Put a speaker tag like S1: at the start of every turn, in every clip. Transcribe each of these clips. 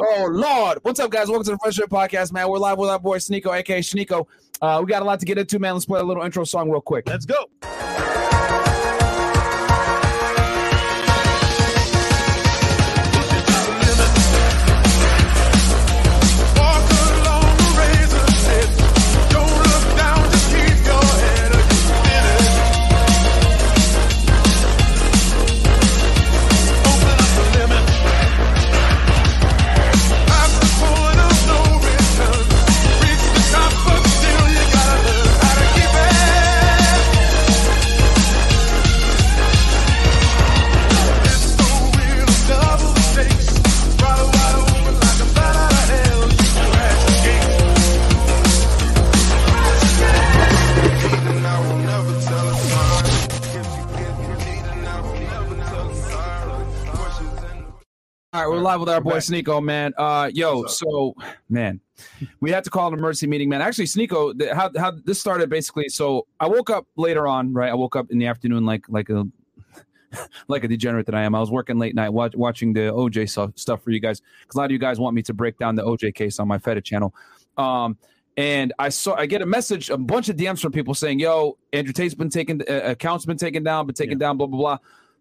S1: Oh Lord, what's up, guys? Welcome to the Fresh Air Podcast, man. We're live with our boy Sneako, aka Sneako. Uh, we got a lot to get into, man. Let's play a little intro song real quick.
S2: Let's go.
S1: We're live with our boy Sneako, man. Uh, yo, so man, we had to call an emergency meeting, man. Actually, Sneako, th- how how this started basically. So I woke up later on, right? I woke up in the afternoon, like like a like a degenerate that I am. I was working late night watch, watching the OJ stuff, stuff for you guys because a lot of you guys want me to break down the OJ case on my Feta channel. Um, and I saw I get a message, a bunch of DMs from people saying, "Yo, Andrew Tate's been taken, uh, account's been taken down, been taken down, blah blah blah."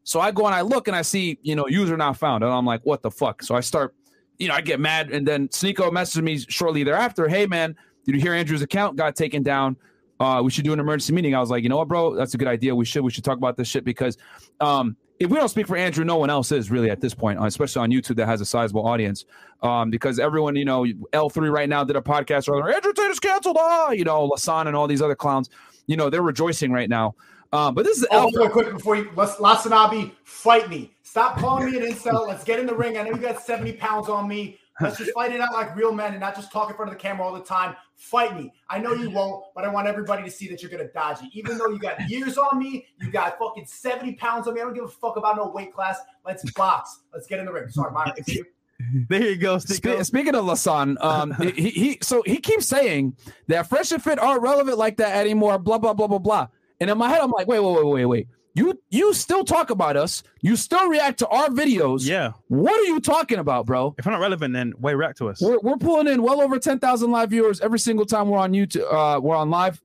S1: So I go and I look and I see, you know, user not found, and I'm like, "What the fuck?" So I start, you know, I get mad, and then Sneako messages me shortly thereafter, "Hey man, did you hear Andrew's account got taken down?" uh, we should do an emergency meeting. I was like, you know what, bro, that's a good idea. We should we should talk about this shit because um, if we don't speak for Andrew, no one else is really at this point, especially on YouTube that has a sizable audience. Um, because everyone, you know, H3 right now did a podcast earlier. Andrew Tate is canceled. Ah, you know, Hasan and all these other clowns, you know, they're rejoicing right now. Um, but this is
S3: Oh,
S1: L.
S3: real quick before you, let's HasanAbi, fight me. Stop calling me an incel. Let's get in the ring. I know you got 70 pounds on me. Let's just fight it out like real men and not just talk in front of the camera all the time. Fight me. I know you won't, but I want everybody to see that you're gonna dodge it. Even though you got years on me, you got fucking 70 pounds on me. I don't give a fuck about no weight class. Let's box. Let's get in the ring. Sorry, Myron. continue.
S2: There you go,
S1: Spe- speaking of Hasan, um, he, he so he keeps saying that fresh and fit aren't relevant like that anymore. Blah blah blah blah blah. And in my head, I'm like, wait, wait, wait, wait, wait. You you still talk about us. You still react to our videos.
S2: Yeah.
S1: What are you talking about, bro?
S2: If we're not relevant, then why react to us?
S1: We're, we're pulling in well over 10,000 live viewers every single time we're on YouTube. Uh, we're on live,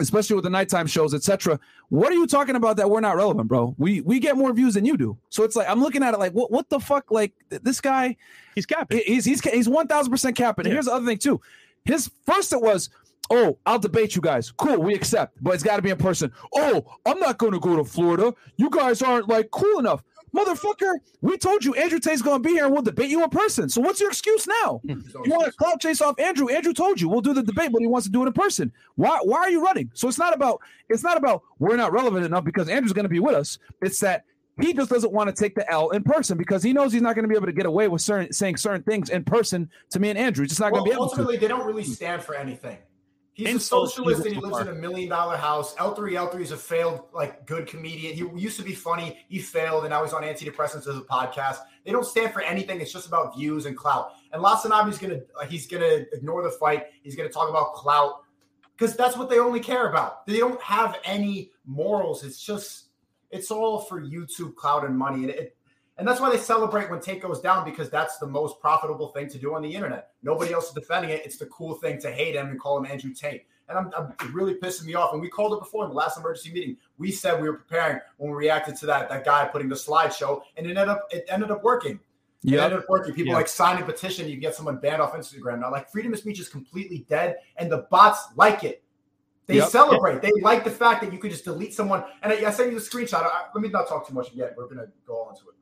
S1: especially with the nighttime shows, etc. What are you talking about that we're not relevant, bro? We we get more views than you do. So it's like I'm looking at it like, what what the fuck? Like this guy,
S2: He's capping.
S1: he- he's he's he's one thousand percent capping. And here's the other thing too. His first it was, oh, I'll debate you guys. Cool, we accept, but it's got to be in person. Oh, I'm not going to go to Florida. You guys aren't like cool enough, motherfucker. We told you Andrew Tate's going to be here and we'll debate you in person. So what's your excuse now? You want to clout chase off Andrew? Andrew told you we'll do the debate, but he wants to do it in person. Why? Why are you running? So it's not about it's not about we're not relevant enough because Andrew's going to be with us. It's that he just doesn't want to take the L in person because he knows he's not going to be able to get away with certain saying certain things in person to me and Andrew. He's just not going to be able to.
S3: ultimately, they don't really stand for anything. He's a socialist and he lives in a million dollar house. H3 H3 is a failed, like, good comedian. He used to be funny. He failed, and now he's on antidepressants as a podcast. They don't stand for anything. It's just about views and clout. And HasanAbi's gonna uh, he's gonna ignore the fight. He's gonna talk about clout because that's what they only care about. They don't have any morals. It's just it's all for YouTube clout and money. And it, and that's why they celebrate when Tate goes down because that's the most profitable thing to do on the internet. Nobody else is defending it. It's the cool thing to hate him and call him Andrew Tate. And I'm, I'm really pissing me off. And we called it before in the last emergency meeting. We said we were preparing when we reacted to that that guy putting the slideshow, and it ended up it ended up working. It
S1: Yeah.
S3: ended up working. People
S2: Yeah.
S3: like sign a petition, you get someone banned off Instagram. Now, like freedom of speech is completely dead, and the bots like it. They
S1: Yep.
S3: celebrate. They like the fact that you could just delete someone. And I, I sent you the screenshot. I, let me not talk too much yet. We're gonna go on to it.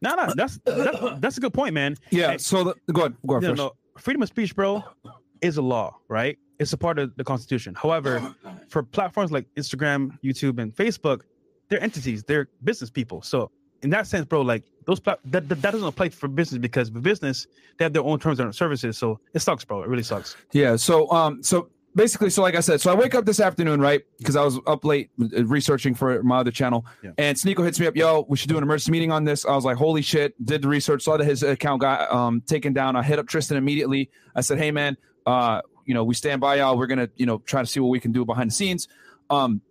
S2: No, no, that's that, that's a good point, man.
S1: Yeah.
S2: Hey,
S1: So the, go ahead. Go ahead
S2: no,
S1: first.
S2: no, freedom of speech, bro, is a law, right? It's a part of the Constitution. However, for platforms like Instagram, YouTube, and Facebook, they're entities. They're business people. So in that sense, bro, like those plat- that, that that doesn't apply for business because for business they have their own terms and services. So it sucks, bro. It really sucks.
S1: Yeah. So um so basically so like I said, so I wake up this afternoon, right? Because I was up late uh, researching for my other channel.
S2: Yeah.
S1: And Sneako hits me up, yo, we should do an emergency meeting on this. I was like, holy shit, did the research, saw that his account got um taken down. I hit up Tristan immediately. I said, hey man, uh, you know, we stand by y'all. We're gonna, you know, try to see what we can do behind the scenes. Um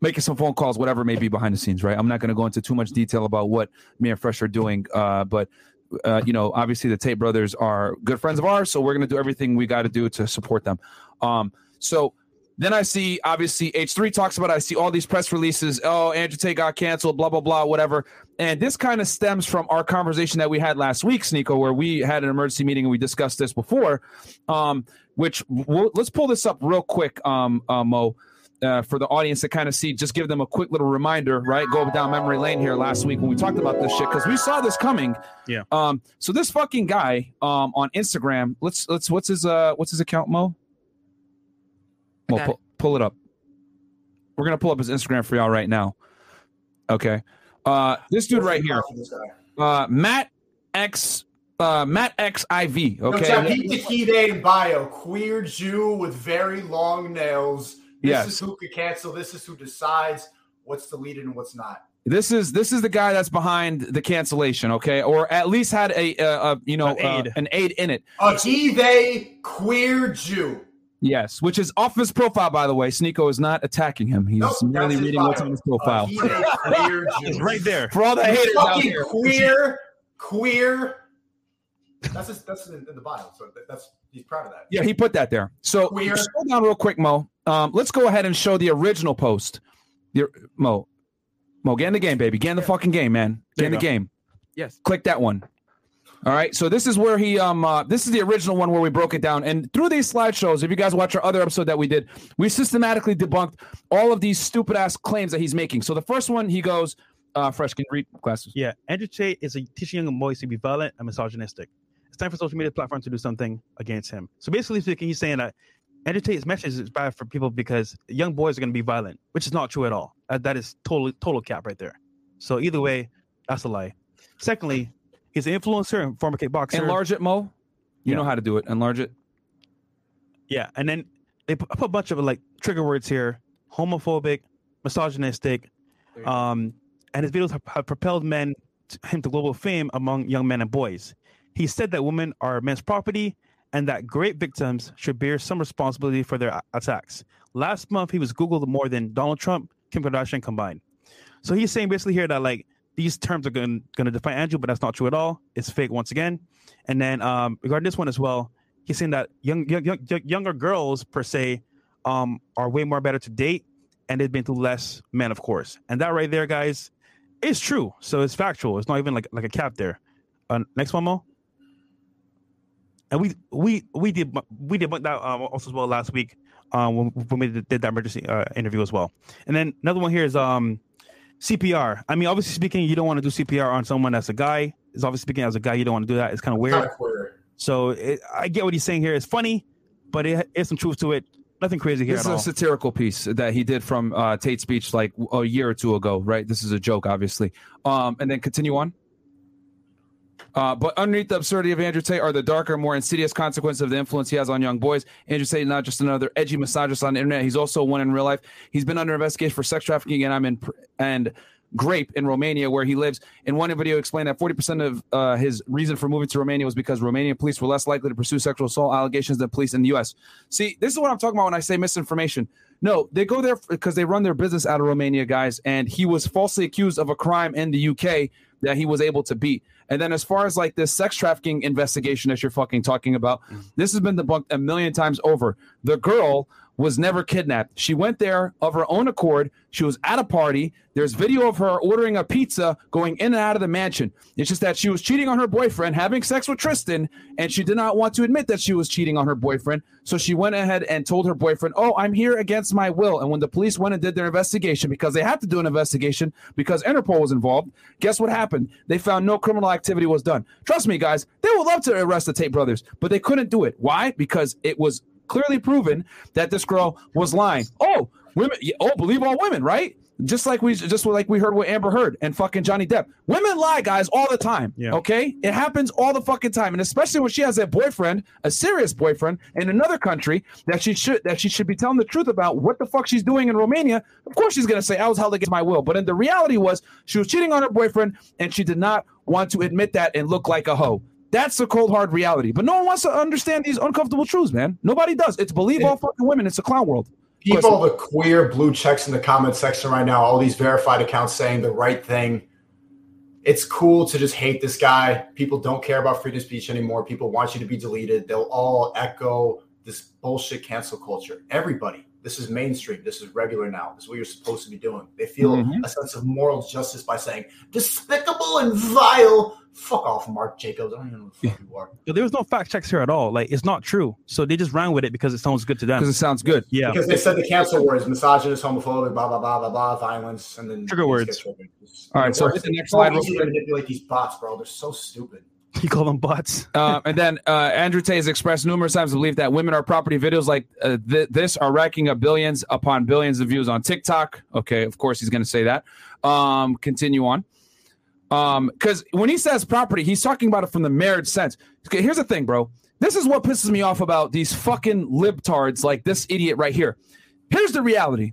S1: making some phone calls, whatever may be behind the scenes, right? I'm not gonna go into too much detail about what me and Fresh are doing. Uh, but uh, you know, obviously the Tate brothers are good friends of ours, so we're gonna do everything we got to do to support them. Um, so then I see obviously H3 talks about it. I see all these press releases. Oh, Andrew Tate got canceled, blah, blah, blah, whatever. And this kind of stems from our conversation that we had last week, Sneako, where we had an emergency meeting and we discussed this before. Um, which we'll, let's pull this up real quick, um, uh, Mo. Uh, for the audience to kind of see, just give them a quick little reminder, right? Go down memory lane here last week when we talked about this shit because we saw this coming.
S2: Yeah.
S1: Um. So this fucking guy, um, on Instagram, let's let's what's his uh what's his account, Mo? Mo, pull, pull it up. We're gonna pull up his Instagram for y'all right now. Okay. Uh, this dude right here, uh, Matt X, uh, Matt X IV.
S3: No,
S1: Okay.
S3: check Pete Takide in bio. Queer Jew with very long nails. This
S1: Yes.
S3: is who could cancel. This is who decides what's deleted and what's not.
S1: This is this is the guy that's behind the cancellation. Okay, or at least had a, uh, a you know
S2: An aid.
S1: uh, an aid in it.
S3: A he, they, queer Jew.
S1: Yes, which is off his profile, by the way. Sneako is not attacking him. He's
S3: Nope,
S1: merely
S3: that's his
S1: reading what's on his
S3: A
S1: profile.
S3: he, queer Jew.
S2: It's right there.
S1: For all the
S3: He's
S1: haters out
S3: fucking
S1: here,
S3: queer, queer. That's his, that's in, in the bio. So that's he's proud of that.
S1: Yeah, he put that there. So
S3: Queer.
S1: scroll down real quick, Mo. Um, let's go ahead and show the original post. The, Mo, Mo, get in the game, baby. Get in the fucking game, man. Get in the
S2: go.
S1: game.
S2: Yes.
S1: Click that one. All right. So this is where he um uh, this is the original one where we broke it down. And through these slideshows, if you guys watch our other episode that we did, we systematically debunked all of these stupid ass claims that he's making. So the first one he goes, uh fresh can you read glasses.
S2: Yeah, Andrew Tate is a teaching young boys to be violent and misogynistic. It's time for social media platforms to do something against him. So basically speaking, he's saying that Andrew Tate's message is bad for people because young boys are going to be violent, which is not true at all. That, that is total total cap right there. So either way, that's a lie. Secondly, he's an influencer and former kickboxer.
S1: Enlarge it, Mo. You
S2: Yeah.
S1: know how to do it. Enlarge it.
S2: Yeah, and then they put, put a bunch of like trigger words here: homophobic, misogynistic, um, and his videos have, have propelled men to, him to global fame among young men and boys. He said that women are men's property and that great victims should bear some responsibility for their attacks. Last month, he was Googled more than Donald Trump, Kim Kardashian combined. So he's saying basically here that like these terms are going to define Andrew, but that's not true at all. It's fake once again. And then um, regarding this one as well, he's saying that young, young, young younger girls per se um, are way more better to date, and they've been through less men, of course. And that right there, guys, is true. So it's factual. It's not even like like a cap there. Uh, next one, Mo. And we we we did we did that um, also as well last week um, when, when we did that emergency uh, interview as well. And then another one here is um, CPR. I mean, obviously speaking, you don't want to do CPR on someone that's a guy. Is obviously speaking as a guy, you don't want to do that. It's kind of weird.
S3: Kind of queer.
S2: So it, I get what he's saying here. It's funny, but it has some truth to it. Nothing crazy here
S1: This is
S2: at
S1: a
S2: all.
S1: satirical piece that he did from uh, Tate's speech like a year or two ago, right? This is a joke, obviously. Um, and then continue on. Uh, but underneath the absurdity of Andrew Tate are the darker, more insidious consequences of the influence he has on young boys. Andrew Tate is not just another edgy misogynist on the internet; he's also one in real life. He's been under investigation for sex trafficking, and I'm in and grape in Romania, where he lives. In one video, explained that 40% of uh, his reason for moving to Romania was because Romanian police were less likely to pursue sexual assault allegations than police in the U.S. See, this is what I'm talking about when I say misinformation. No, they go there because they run their business out of Romania, guys. And he was falsely accused of a crime in the UK that he was able to beat. And then, as far as like this sex trafficking investigation that you're fucking talking about, mm. this has been debunked a million times over. The girl was never kidnapped. She went there of her own accord. She was at a party. There's video of her ordering a pizza, going in and out of the mansion. It's just that she was cheating on her boyfriend, having sex with Tristan, and she did not want to admit that she was cheating on her boyfriend. So she went ahead and told her boyfriend, Oh, I'm here against my will. And when the police went and did their investigation, because they had to do an investigation because Interpol was involved, guess what happened? They found no criminal activity was done. Trust me, guys, they would love to arrest the Tate brothers, but they couldn't do it. Why? Because it was clearly proven that this girl was lying. Oh, women! Oh, believe all women, right? Just like we just like we heard with Amber Heard and fucking Johnny Depp. Women lie, guys, all the time.
S2: Yeah.
S1: Okay, it happens all the fucking time, and especially when she has a boyfriend, a serious boyfriend in another country that she should that she should be telling the truth about what the fuck she's doing in Romania. Of course, she's gonna say I was held against my will, but in the reality was she was cheating on her boyfriend, and she did not want to admit that and look like a hoe. That's the cold hard reality. But no one wants to understand these uncomfortable truths, man. Nobody does. It's believe all fucking women. It's a clown world.
S3: People, the queer blue checks in the comment section right now, all these verified accounts saying the right thing. it's cool to just hate this guy. People don't care about freedom of speech anymore. People want you to be deleted. They'll all echo this bullshit cancel culture. Everybody. This is mainstream. This is regular now. This is what you're supposed to be doing. They feel
S1: Mhm.
S3: a sense of moral justice by saying despicable and vile. Fuck off, Mark Jacobs. I don't even know who the fuck you are.
S2: But there was no fact checks here at all. Like it's not true. So they just ran with it because it sounds good to them.
S1: Because it sounds good.
S2: Yeah.
S3: Because they said the cancel words, misogynist, homophobic, blah blah blah blah blah, violence, and then
S2: Trigger words.
S3: get triggered. It's-
S1: All right, so hit the next
S3: so
S1: slide real
S3: easy to manipulate these bots, bro. They're so stupid.
S2: You call them bots.
S1: Uh, and then uh, Andrew Tate has expressed numerous times the belief that women are property videos like uh, th- this are racking up billions upon billions of views on TikTok. Okay, of course he's going to say that. Um, continue on. Um, because when he says property, he's talking about it from the marriage sense. Okay, here's the thing, bro. This is what pisses me off about these fucking libtards like this idiot right here. Here's the reality.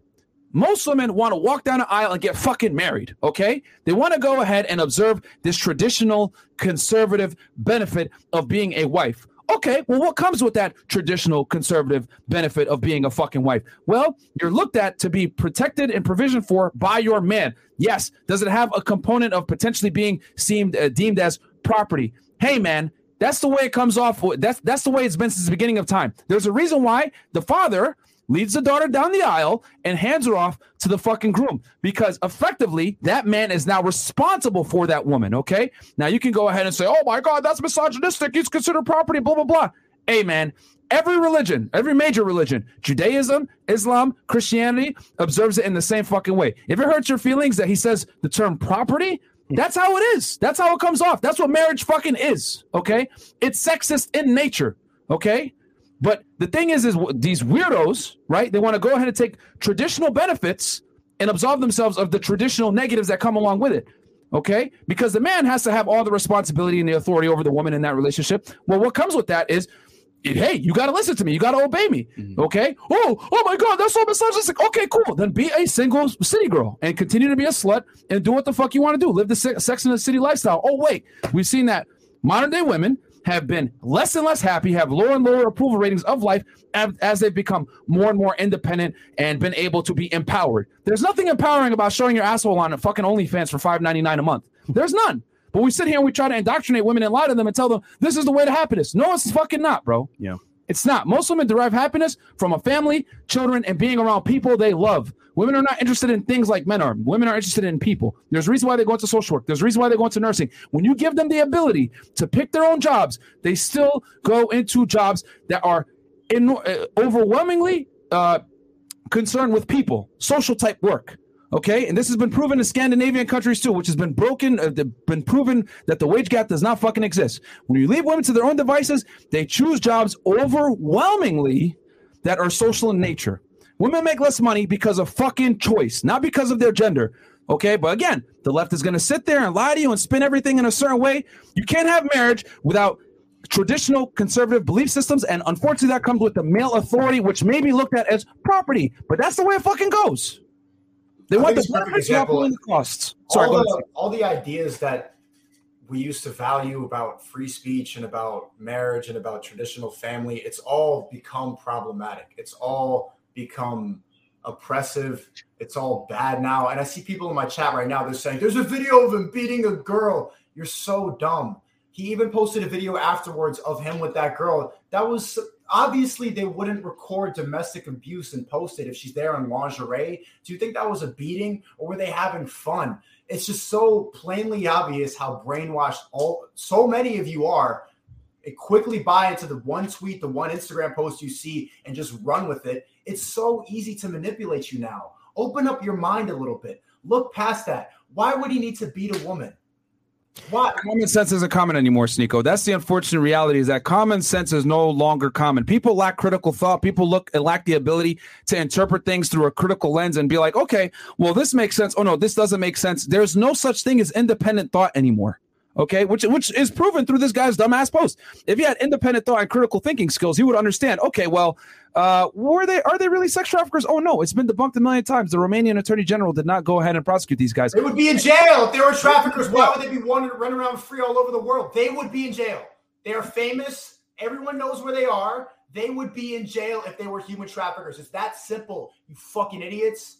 S1: Most women want to walk down an aisle and get fucking married, okay? They want to go ahead and observe this traditional conservative benefit of being a wife. Okay, well, what comes with that traditional conservative benefit of being a fucking wife? Well, you're looked at to be protected and provisioned for by your man. Yes, does it have a component of potentially being seemed uh, deemed as property? Hey, man, that's the way it comes off. That's that's the way it's been since the beginning of time. There's a reason why the father leads the daughter down the aisle and hands her off to the fucking groom because effectively that man is now responsible for that woman. Okay. Now you can go ahead and say, oh my God, that's misogynistic. He's considered property, blah, blah, blah. Hey, man, every religion, every major religion, Judaism, Islam, Christianity observes it in the same fucking way. If it hurts your feelings that he says the term property, that's how it is. That's how it comes off. That's what marriage fucking is. Okay. It's sexist in nature. Okay. But the thing is, is these weirdos, right? They want to go ahead and take traditional benefits and absolve themselves of the traditional negatives that come along with it. Okay, because the man has to have all the responsibility and the authority over the woman in that relationship. Well, what comes with that is, hey, you got to listen to me. You got to obey me. Mm-hmm. Okay. Oh, oh my God, that's so misogynistic. Okay, cool. Then be a single city girl and continue to be a slut and do what the fuck you want to do. Live the se- sex in the city lifestyle. Oh wait, we've seen that modern day women have been less and less happy, have lower and lower approval ratings of life as, as they've become more and more independent and been able to be empowered. There's nothing empowering about showing your asshole on a fucking OnlyFans for $5.99 a month. There's none. But we sit here and we try to indoctrinate women and lie to them and tell them this is the way to happiness. No, it's fucking not, bro.
S2: Yeah.
S1: It's not. Most women derive happiness from a family, children, and being around people they love. Women are not interested in things like men are. Women are interested in people. There's a reason why they go into social work. There's a reason why they go into nursing. When you give them the ability to pick their own jobs, they still go into jobs that are in, uh, overwhelmingly uh, concerned with people, social type work. Okay, and this has been proven in Scandinavian countries too, which has been broken, uh, been proven that the wage gap does not fucking exist. When you leave women to their own devices, they choose jobs overwhelmingly that are social in nature. Women make less money because of fucking choice, not because of their gender. Okay, but again, the left is going to sit there and lie to you and spin everything in a certain way. You can't have marriage without traditional conservative belief systems, and unfortunately, that comes with the male authority, which may be looked at as property. But that's the way it fucking goes. They
S3: I
S1: want the
S3: perfect
S1: benefits without
S3: example.
S1: pulling the costs. Sorry,
S3: all, the, all the ideas that we used to value about free speech and about marriage and about traditional family, it's all become problematic. It's all become oppressive. It's all bad now. And I see people in my chat right now, they're saying, There's a video of him beating a girl. You're so dumb. He even posted a video afterwards of him with that girl. That was obviously they wouldn't record domestic abuse and post it if she's there in lingerie. Do you think that was a beating or were they having fun? It's just so plainly obvious how brainwashed all so many of you are. It quickly buy into the one tweet, the one Instagram post you see, and just run with it. It's so easy to manipulate you now. Open up your mind a little bit. Look past that. Why would he need to beat a woman? Why?
S1: Common sense isn't common anymore, Sneako. That's the unfortunate reality is that common sense is no longer common. People lack critical thought. People look lack the ability to interpret things through a critical lens and be like, okay, well, this makes sense. Oh no, this doesn't make sense. There's no such thing as independent thought anymore. Okay, which which is proven through this guy's dumbass post. If he had independent thought and critical thinking skills, he would understand. Okay, well, uh, were they are they really sex traffickers? Oh no, it's been debunked a million times. The Romanian attorney general did not go ahead and prosecute these guys.
S3: They would be in jail if they were traffickers. Why would they be wanting to run around free all over the world? They would be in jail. They are famous. Everyone knows where they are. They would be in jail if they were human traffickers. It's that simple, you fucking idiots.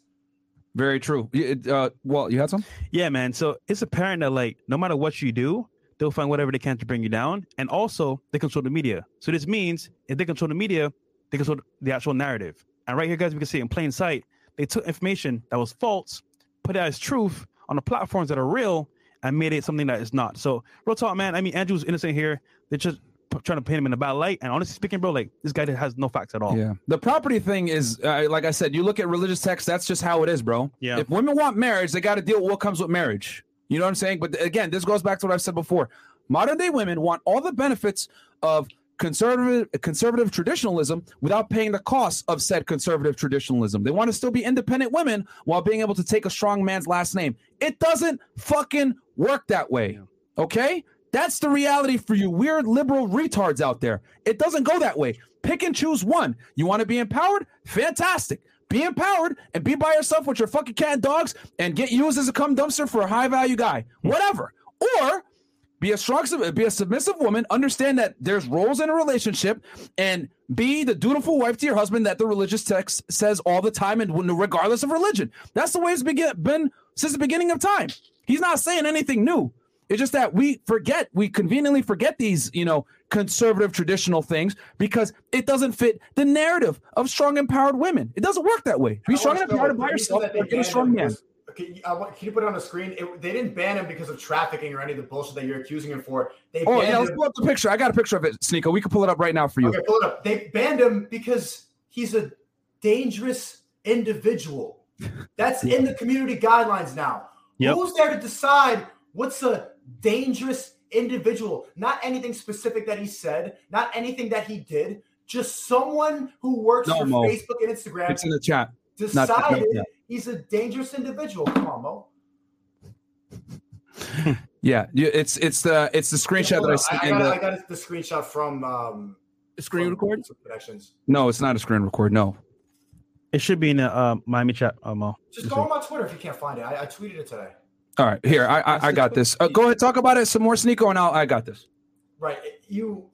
S1: Very true. Uh, well, you had some.
S2: Yeah, man. So it's apparent that like no matter what you do, they'll find whatever they can to bring you down, and also they control the media. So this means if they control the media, they control the actual narrative. And right here, guys, we can see in plain sight. They took information that was false, put it as truth on the platforms that are real, and made it something that is not. So real talk, man. I mean, Andrew's innocent here. They're just trying to paint him in a bad light. And honestly speaking, bro, like this guy has no facts at all.
S1: Yeah. The property thing is, uh, like I said, you look at religious texts, that's just how it is, bro.
S2: Yeah.
S1: If women want marriage, they got to deal with what comes with marriage. You know what I'm saying? But again, this goes back to what I've said before. Modern day women want all the benefits of conservative conservative traditionalism without paying the cost of said conservative traditionalism. They want to still be independent women while being able to take a strong man's last name. It doesn't fucking work that way. Okay? That's the reality for you weird liberal retards out there. It doesn't go that way. Pick and choose one. You want to be empowered? Fantastic. Be empowered and be by yourself with your fucking cat and dogs and get used as a cum dumpster for a high value guy. Whatever. Or be a strong, be a submissive woman. Understand that there's roles in a relationship, and be the dutiful wife to your husband that the religious text says all the time, and regardless of religion. That's the way it's been since the beginning of time. He's not saying anything new. It's just that we forget, we conveniently forget these, you know, conservative traditional things because it doesn't fit the narrative of strong, empowered women. It doesn't work that way. Be
S3: I
S1: strong
S3: wanna
S1: and
S3: know
S1: empowered by yourself.
S3: that they
S1: or Get a strong
S3: him
S1: man.
S3: was- Can you, I want- can you put it on the screen? It, they didn't ban him because of trafficking or any of the bullshit that you're accusing him for. They
S1: Oh yeah, let's
S3: him.
S1: pull up the picture. I got a picture of it, Sneako. We can pull it up right now for you.
S3: Okay, pull it up. They banned him because he's a dangerous individual. That's in the community guidelines now.
S2: Yep.
S3: Who's there to decide what's a dangerous individual? Not anything specific that he said, not anything that he did. Just someone who works
S1: No,
S3: for
S1: Mo.
S3: Facebook and Instagram
S1: It's in the chat. not-
S3: decided
S1: yeah.
S3: he's a dangerous individual. Come on, Mo.
S1: Yeah, it's it's the it's the screenshot that I
S3: I,
S1: sent
S3: I
S1: in
S3: got,
S1: the
S3: I got the screenshot from um,
S1: screen
S3: from
S1: record.
S3: Connections.
S1: No, it's not a screen record. No.
S2: It should be in the uh, Miami chat, uh, Mo.
S3: Just go on my Twitter if you can't find it. I, I tweeted it today.
S1: All right, here I I, I got this. Uh, go ahead, talk about it some more, Sneako, and I'll I got this.
S3: Right. You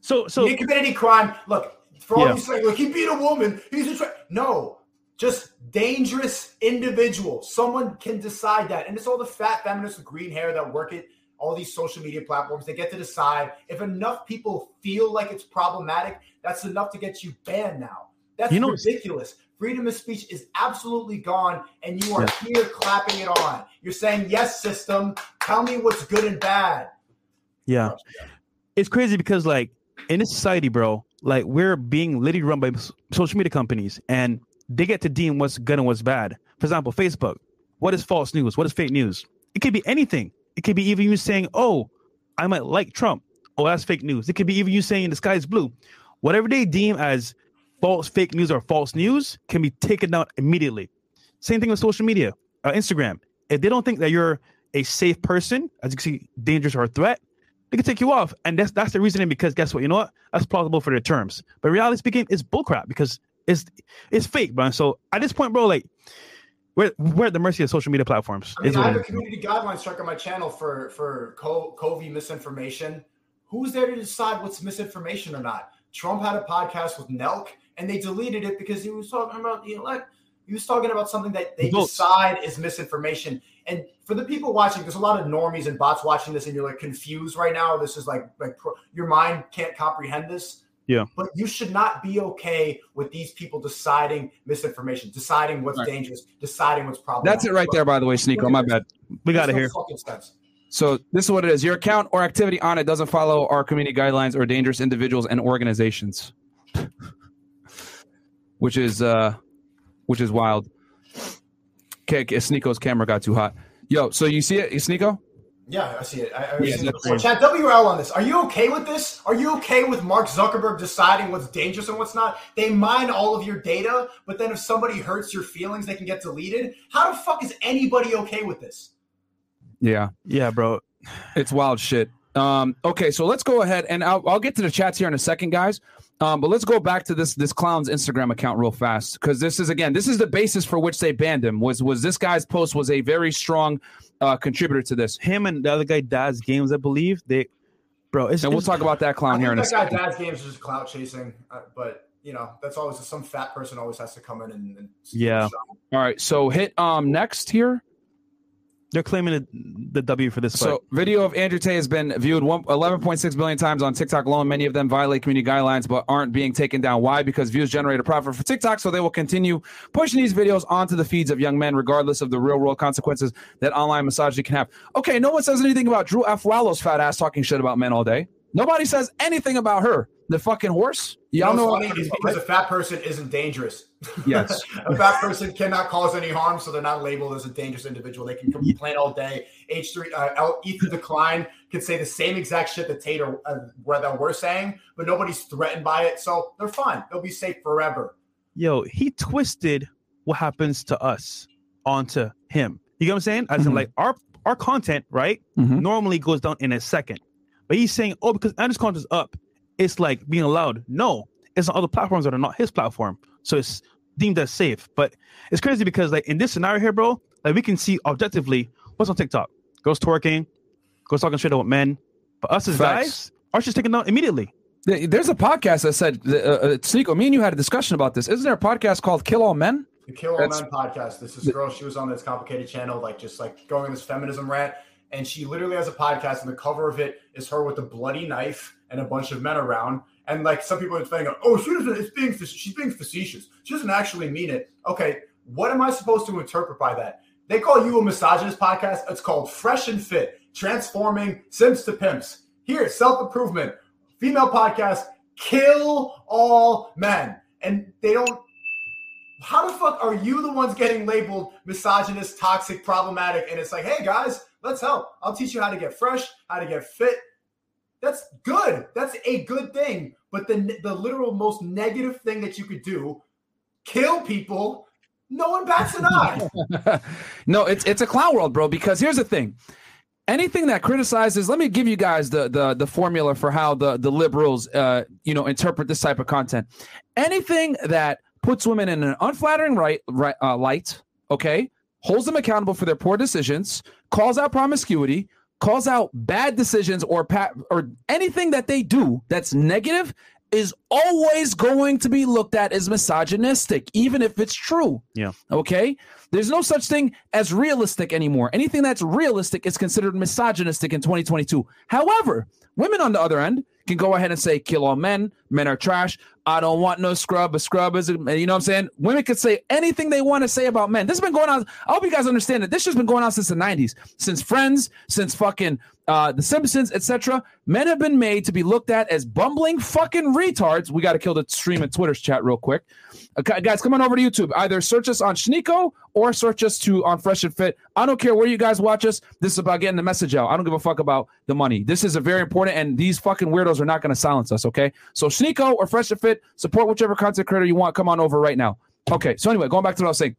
S2: So, so
S3: he committed any crime. Look, for all
S2: Yeah.
S3: you saying, like he beat a woman, he's a tra-. no, just dangerous individual. Someone can decide that, and it's all the fat feminists with green hair that work it. all these social media platforms. They get to decide if enough people feel like it's problematic. That's enough to get you banned now. That's
S2: You know-
S3: ridiculous. Freedom of speech is absolutely gone, and you are here clapping it on. You're saying, "Yes, system. Tell me what's good and bad."
S2: Yeah. It's crazy because like in this society, bro, like we're being literally run by social media companies and they get to deem what's good and what's bad. For example, Facebook. What is false news? What is fake news? It could be anything. It could be even you saying, "Oh, I might like Trump." Oh, that's fake news. It could be even you saying the sky is blue. Whatever they deem as false fake news or false news can be taken down immediately. Same thing with social media, uh, Instagram. If they don't think that you're a safe person, as you can see, dangerous or a threat, they can take you off. And that's that's the reasoning because guess what? You know what? That's plausible for their terms. But reality speaking, it's bullcrap because it's it's fake, bro. So at this point, bro, like we're we're at the mercy of social media platforms.
S3: I mean,
S2: is
S3: I have a community guidelines struck on my channel for for Co- Covid misinformation. Who's there to decide what's misinformation or not? Trump had a podcast with Nelk, and they deleted it because he was talking about the elect. He was talking about something that they
S2: Votes.
S3: decide is misinformation. And for the people watching, there's a lot of normies and bots watching this, and you're like confused right now. This is like like pro- your mind can't comprehend this.
S2: Yeah.
S3: But you should not be okay with these people deciding misinformation, deciding what's
S1: Right.
S3: dangerous, deciding what's problematic.
S1: That's it right there, by the way, Sneako. My bad.
S2: We got it
S3: no
S2: here.
S1: So this is what it is. Your account or activity on it doesn't follow our community guidelines or dangerous individuals and organizations. which is uh which is wild. Okay, Sneako's camera got too hot. Yo, so you see it, Sneako?
S3: Yeah, I see it. I, I
S1: Yeah,
S3: see it
S1: that's
S3: before. Chat WL on this. Are you okay with this? Are you okay with Mark Zuckerberg deciding what's dangerous and what's not? They mine all of your data, but then if somebody hurts your feelings, they can get deleted. How the fuck is anybody okay with this?
S1: Yeah.
S2: Yeah, bro.
S1: It's wild shit. Um, okay, so let's go ahead and I'll, I'll get to the chats here in a second, guys. Um, but let's go back to this this clown's Instagram account real fast because this is again this is the basis for which they banned him. Was was this guy's post was a very strong uh, contributor to this,
S2: Him and the other guy, Daz Games, I believe. They bro, it's,
S1: and we'll talk about that clown
S3: think
S1: here in a
S3: that guy
S1: second.
S3: Daz Games is just clout chasing, uh, but you know, that's always some fat person always has to come in and, and
S2: Yeah.
S1: All right, so hit um next here.
S2: They're claiming the W for this fight.
S1: So, video of Andrew Tate has been viewed one, 11.6 billion times on TikTok alone. Many of them violate community guidelines, but aren't being taken down. Why? Because views generate a profit for TikTok, so they will continue pushing these videos onto the feeds of young men, regardless of the real world consequences that online misogyny can have. Okay, no one says anything about Drew Afualo's fat ass talking shit about men all day. Nobody says anything about her. The fucking horse. Y'all
S3: You know
S1: know.
S3: what's funny is because a fat person isn't dangerous.
S1: Yes.
S3: a fat person cannot cause any harm, so they're not labeled as a dangerous individual. They can complain all day. H three, uh, L, Ethan Decline can say the same exact shit that Tater, or uh, where that we're saying, but nobody's threatened by it, so they're fine. They'll be safe forever.
S2: Yo, he twisted what happens to us onto him. You get what I'm saying? As in,
S1: Mhm.
S2: like our our content, right?
S1: Mhm.
S2: Normally goes down in a second, but he's saying, "Oh, because Andrew's content's up, it's like being allowed." No, it's on other platforms that are not his platform, so it's deemed as safe. But it's crazy because, like in this scenario here, bro, like we can see objectively what's on TikTok: girls twerking, girls talking shit about men. But us as
S1: Facts.
S2: guys, our shit's taken down immediately.
S1: There's a podcast that said, uh, uh, Sneako, me and you had a discussion about this. Isn't there a podcast called Kill All Men?
S3: The Kill All
S1: That's-
S3: Men podcast. This is a girl. She was on this complicated channel, like just like going on this feminism rant. And she literally has a podcast, and the cover of it is her with a bloody knife and a bunch of men around. And like some people are saying, "Oh, she doesn't. It's being she's being facetious. She doesn't actually mean it." Okay, what am I supposed to interpret by that? They call you a misogynist podcast. It's called Fresh and Fit, transforming simps to pimps. Here, self improvement, female podcast, kill all men, and they don't how the fuck are you the ones getting labeled misogynist, toxic, problematic? And it's like, hey guys, let's help. I'll teach you how to get fresh, how to get fit. That's good. That's a good thing. But the the literal most negative thing that you could do, kill people. No one bats an eye.
S1: no, it's it's a clown world, bro. Because here's the thing: anything that criticizes, let me give you guys the the the formula for how the the liberals, uh, you know, interpret this type of content. Anything that puts women in an unflattering right, right uh, light, okay, holds them accountable for their poor decisions, calls out promiscuity, calls out bad decisions, or pat or anything that they do that's negative is always going to be looked at as misogynistic, even if it's true.
S2: Yeah.
S1: Okay. There's no such thing as realistic anymore. Anything that's realistic is considered misogynistic in 2022. However, women on the other end can go ahead and say, kill all men, men are trash. I don't want no scrub. A scrub is, a, you know what I'm saying? Women could say anything they want to say about men. This has been going on. I hope you guys understand that this has been going on since the 90s, since Friends, since fucking uh, The Simpsons, etc. Men have been made to be looked at as bumbling fucking retards. We got to kill the stream and Twitter's chat real quick. Okay, guys, come on over to YouTube. Either search us on Sneako or search us to on Fresh and Fit. I don't care where you guys watch us. This is about getting the message out. I don't give a fuck about the money. This is a very important, and these fucking weirdos are not going to silence us. Okay, so Sneako or Fresh and Fit, support whichever content creator you want. Come on over right now. Okay, so anyway, going back to what I was saying.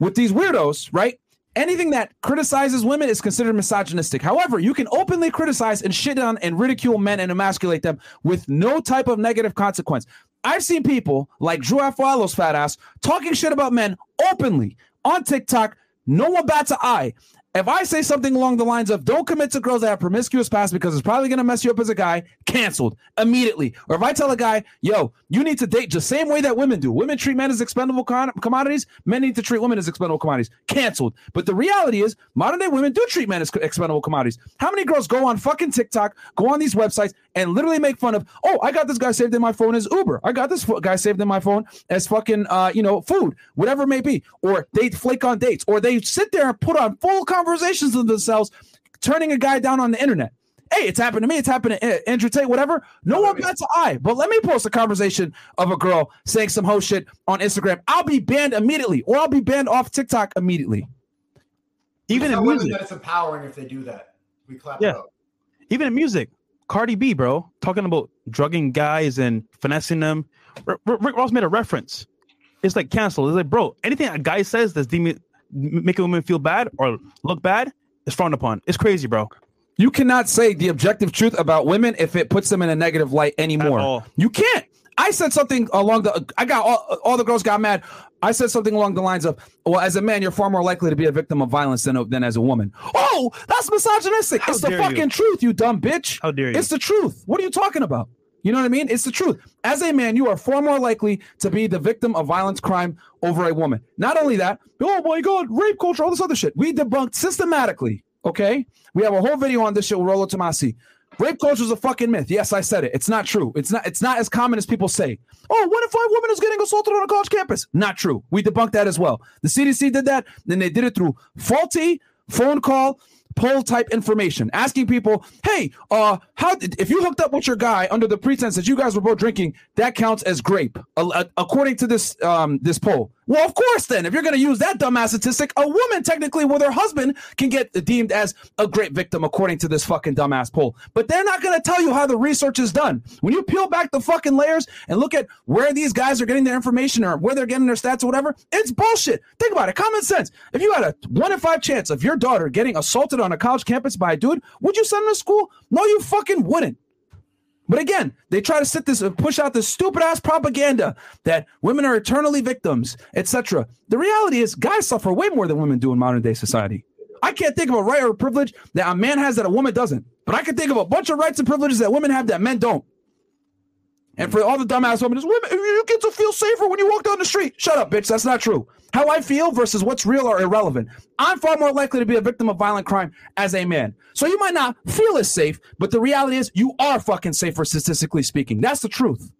S1: With these weirdos, right? Anything that criticizes women is considered misogynistic. However, you can openly criticize and shit on and ridicule men and emasculate them with no type of negative consequence. I've seen people like Drew Afualo's fat ass talking shit about men openly on TikTok. No one bats an eye. If I say something along the lines of "Don't commit to girls that have promiscuous past because it's probably gonna mess you up as a guy," canceled immediately. Or if I tell a guy, "Yo, you need to date the same way that women do. Women treat men as expendable con- commodities. Men need to treat women as expendable commodities." Canceled. But the reality is, modern day women do treat men as expendable commodities. How many girls go on fucking TikTok, go on these websites, and literally make fun of? Oh, I got this guy saved in my phone as Uber. I got this guy saved in my phone as fucking, uh, you know, food, whatever it may be. Or they flake on dates, or they sit there and put on full conversations of themselves, turning a guy down on the internet. Hey, it's happened to me. It's happened to uh, Andrew Tate, whatever. No one bats an eye. But let me post a conversation of a girl saying some hoe shit on Instagram. I'll be banned immediately, or I'll be banned off TikTok immediately.
S2: Even in music,
S3: that it's empowering if they do that. We clap
S2: Yeah. even in music, Cardi B, bro, talking about drugging guys and finessing them. R- R- Rick Ross made a reference. It's like canceled. It's like, bro, anything a guy says that's m- making women feel bad or look bad is frowned upon. It's crazy, bro.
S1: You cannot say the objective truth about women if it puts them in a negative light anymore. You can't. I said something along the. I got all, all the girls got mad. I said something along the lines of, "Well, as a man, you're far more likely to be a victim of violence than than as a woman." Oh, that's misogynistic.
S2: How
S1: it's the
S2: dare you.
S1: fucking truth, you dumb bitch.
S2: How dare you?
S1: It's the truth. What are you talking about? You know what I mean? It's the truth. As a man, you are far more likely to be the victim of violence crime over a woman. Not only that, oh my God, rape culture, all this other shit. We debunked systematically. Okay. We have a whole video on this shit with Rollo Tomassi. Rape culture is a fucking myth. Yes, I said it. It's not true. It's not. It's not as common as people say. Oh, what if a woman is getting assaulted on a college campus? Not true. We debunked that as well. The CDC did that. Then they did it through faulty phone call poll type information, asking people, "Hey, uh, how did, if you hooked up with your guy under the pretense that you guys were both drinking, that counts as grape, uh, according to this um this poll." Well, of course, then, if you're going to use that dumbass statistic, a woman technically with her husband can get deemed as a great victim, according to this fucking dumbass poll. But they're not going to tell you how the research is done. When you peel back the fucking layers and look at where these guys are getting their information or where they're getting their stats or whatever, it's bullshit. Think about it. Common sense. If you had a one in five chance of your daughter getting assaulted on a college campus by a dude, would you send her to school? No, you fucking wouldn't. But again, they try to sit this and push out this stupid ass propaganda that women are eternally victims, etc. The reality is, guys suffer way more than women do in modern day society. I can't think of a right or a privilege that a man has that a woman doesn't, but I can think of a bunch of rights and privileges that women have that men don't. And for all the dumbass women, is women, you get to feel safer when you walk down the street. Shut up, bitch. That's not true. How I feel versus what's real are irrelevant. I'm far more likely to be a victim of violent crime as a man. So you might not feel as safe, but the reality is you are fucking safer statistically speaking. That's the truth.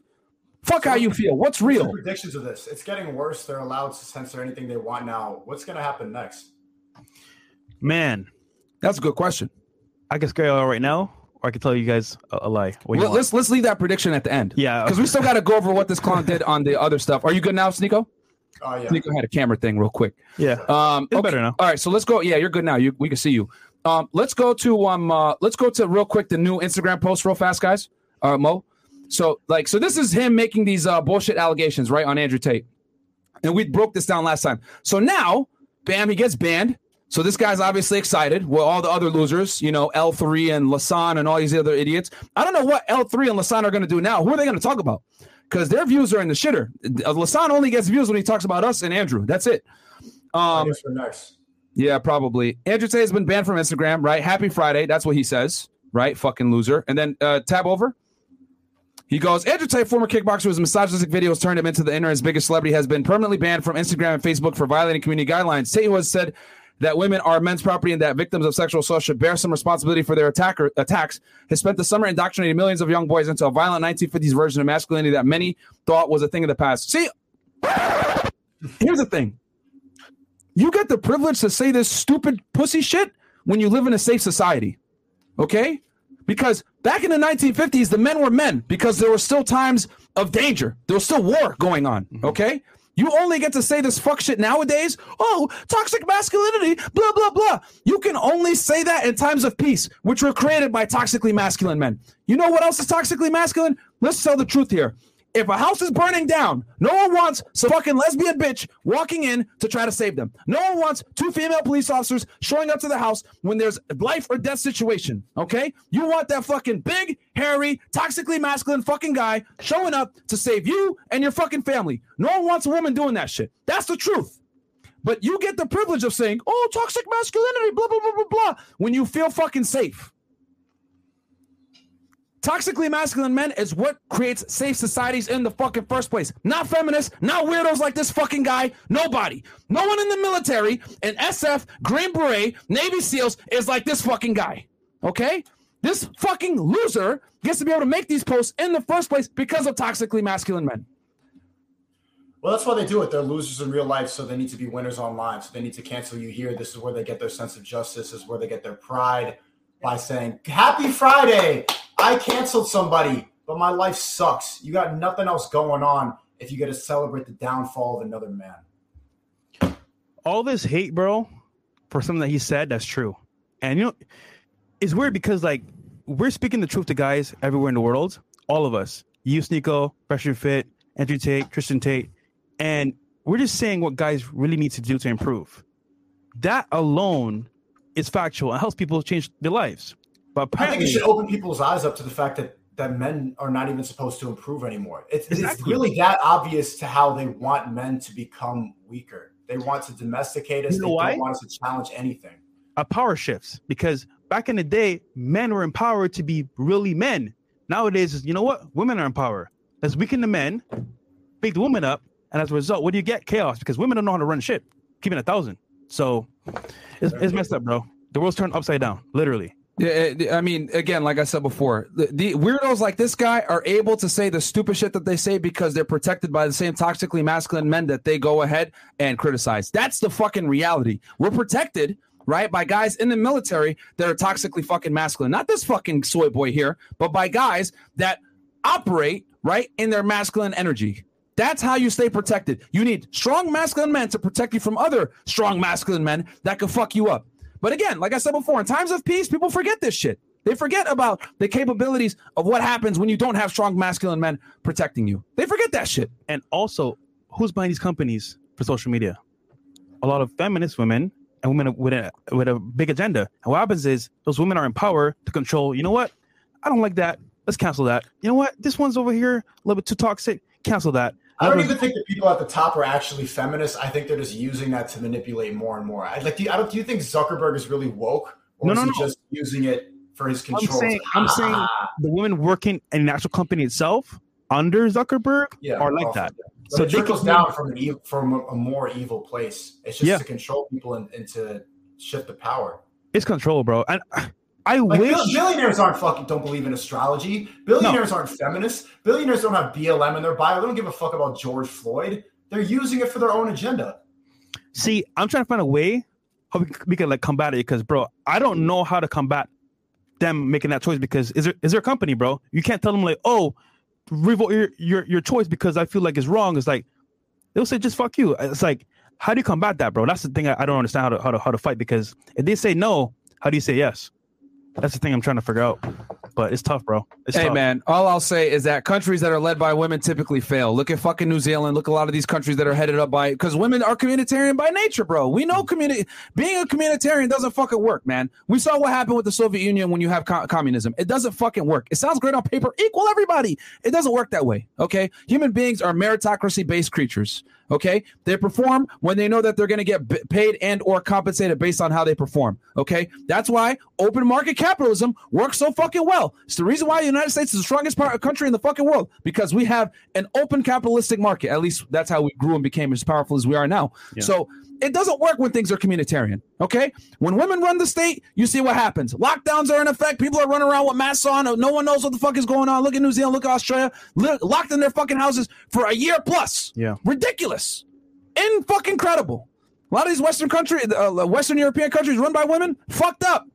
S1: Fuck how you feel. What's
S3: What's the
S1: real?
S3: predictions of this? It's getting worse. They're allowed to censor anything they want now. What's going to happen next?
S2: Man,
S1: That's a good question.
S2: I can scare you all right now, or I can tell you guys a, a lie. What do you
S1: Let-
S2: want?
S1: Let's let's leave that prediction at the end.
S2: Yeah.
S1: Because we still got to go over what this clown did on the other stuff. Are you good now, Sneako?
S3: Oh yeah.
S1: Sneako had a camera thing real quick.
S2: yeah.
S1: Um,
S2: It's
S1: okay.
S2: better now.
S1: All right, so let's go. Yeah, you're good now. You we can see you. Um, let's go to um, uh, let's go to real quick the new Instagram post real fast, guys. Uh, Mo. So like, so this is him making these uh bullshit allegations right on Andrew Tate, and we broke this down last time. So now, bam, he gets banned. So this guy's obviously excited. Well, all the other losers, you know, H3 and Hasan and all these other idiots. I don't know what H3 and Hasan are going to do now. Who are they going to talk about? Because their views are in the shitter. Uh, Hasan only gets views when he talks about us and Andrew. That's it. Um,
S3: guess
S1: yeah, probably. Andrew Tate has been banned from Instagram, right? Happy Friday. That's what he says, right? Fucking loser. And then uh, tab over. He goes, Andrew Tate, former kickboxer whose misogynistic videos turned him into the internet's biggest celebrity, has been permanently banned from Instagram and Facebook for violating community guidelines. Tate, who has said that women are men's property and that victims of sexual assault should bear some responsibility for their attacker attacks, has spent the summer indoctrinating millions of young boys into a violent 1950s version of masculinity that many thought was a thing of the past. See, here's the thing you get the privilege to say this stupid pussy shit when you live in a safe society. Okay? Because back in the 1950s, the men were men because there were still times of danger. There was still war going on. Mm-hmm. Okay? You only get to say this fuck shit nowadays. Oh, toxic masculinity, blah, blah, blah. You can only say that in times of peace, which were created by toxically masculine men. You know what else is toxically masculine? Let's tell the truth here. If a house is burning down, no one wants some fucking lesbian bitch walking in to try to save them. No one wants two female police officers showing up to the house when there's a life or death situation. Okay? You want that fucking big, hairy, toxically masculine fucking guy showing up to save you and your fucking family. No one wants a woman doing that shit. That's the truth. But you get the privilege of saying, oh, toxic masculinity, blah, blah, blah, blah, blah, when you feel fucking safe. Toxically masculine men is what creates safe societies in the fucking first place. Not feminists, not weirdos like this fucking guy. Nobody. No one in the military, in SF, Green Beret, Navy SEALs is like this fucking guy. Okay? This fucking loser gets to be able to make these posts in the first place because of toxically masculine men.
S3: Well, that's why they do it. They're losers in real life, so they need to be winners online. So they need to cancel you here. This is where they get their sense of justice. This is where they get their pride by saying, "Happy Friday! I canceled somebody, but my life sucks. You got nothing else going on if you get to celebrate the downfall of another man."
S2: all this hate, bro, for something that he said, that's true. And you know, it's weird because like we're speaking the truth to guys everywhere in the world, all of us. You, Sneako, Pressure Fit, Andrew Tate, Tristan Tate, and we're just saying what guys really need to do to improve. That alone is factual and helps people change their lives. But
S3: I think it should open people's eyes up to the fact that that men are not even supposed to improve anymore. It's, it's really that obvious to how they want men to become weaker. They want to domesticate us.
S2: You know
S3: they
S2: why?
S3: don't want us to challenge anything.
S2: a power shifts because back in the day, men were empowered to be really men. Nowadays, you know what? Women are in power. Let's weaken the men, beat the women up, and as a result, what do you get? Chaos because women don't know how to run shit. Keeping a thousand. So it's, it's messed up, bro. The world's turned upside down, literally.
S1: Yeah, uh, I mean, again, like I said before, the, the weirdos like this guy are able to say the stupid shit that they say because they're protected by the same toxically masculine men that they go ahead and criticize. That's the fucking reality. We're protected, right, by guys in the military that are toxically fucking masculine. Not this fucking soy boy here, but by guys that operate, right, in their masculine energy. That's how you stay protected. You need strong masculine men to protect you from other strong masculine men that could fuck you up. But again, like I said before, in times of peace, people forget this shit. They forget about the capabilities of what happens when you don't have strong masculine men protecting you. They forget that shit.
S2: And also, who's buying these companies for social media? A lot of feminist women and women with a with a big agenda. And what happens is those women are in power to control. You know what? I don't like that. Let's cancel that. You know what? This one's over here a little bit too toxic. Cancel that.
S3: I don't even think the people at the top are actually feminists. I think they're just using that to manipulate more and more. I like. Do you, I don't. Do you think Zuckerberg is really woke, or
S2: No,
S3: is
S2: no,
S3: he
S2: no.
S3: just using it for his
S2: I'm
S3: control?
S2: saying, I'm saying the women working in the actual company itself under Zuckerberg
S3: yeah,
S2: are like that.
S3: But
S2: So
S3: it trickles down from an from a, a more evil place. It's just
S2: Yeah.
S3: to control people and, and to shift the power.
S2: It's control, bro. And I
S3: Like
S2: wish.
S3: billionaires aren't fucking don't believe in astrology. Billionaires aren't feminists. Billionaires don't have BLM in their bio. They don't give a fuck about George Floyd. They're using it for their own agenda.
S2: See, I'm trying to find a way how we, we can like combat it because, bro, I don't know how to combat them making that choice because is there is there a company, bro? You can't tell them like, oh, revolt your your your choice because I feel like it's wrong. It's like they'll say just fuck you. It's like how do you combat that, bro? That's the thing I, I don't understand how to, how to how to fight because if they say no, how do you say yes? That's the thing I'm trying to figure out. But it's tough, bro. It's
S1: Hey
S2: tough.
S1: man, all I'll say is that countries that are led by women typically fail. Look at fucking New Zealand. Look at a lot of these countries that are headed up by because women are communitarian by nature, bro. We know community being a communitarian doesn't fucking work, man. We saw what happened with the Soviet Union when you have co- communism. It doesn't fucking work. It sounds great on paper, equal everybody. It doesn't work that way. Okay, human beings are meritocracy based creatures. Okay, they perform when they know that they're going to get b- paid and or compensated based on how they perform. Okay, that's why open market capitalism works so fucking well. It's the reason why the United States is the strongest part, of country in the fucking world because we have an open capitalistic market. At least that's how we grew and became as powerful as we are now.
S2: Yeah.
S1: So it doesn't work when things are communitarian. Okay, when women run the state, you see what happens. Lockdowns are in effect. People are running around with masks on. No one knows what the fuck is going on. Look at New Zealand. Look at Australia. Li- locked in their fucking houses for a year plus.
S2: Yeah.
S1: ridiculous, in fucking credible. A lot of these Western country, uh, Western European countries run by women, fucked up.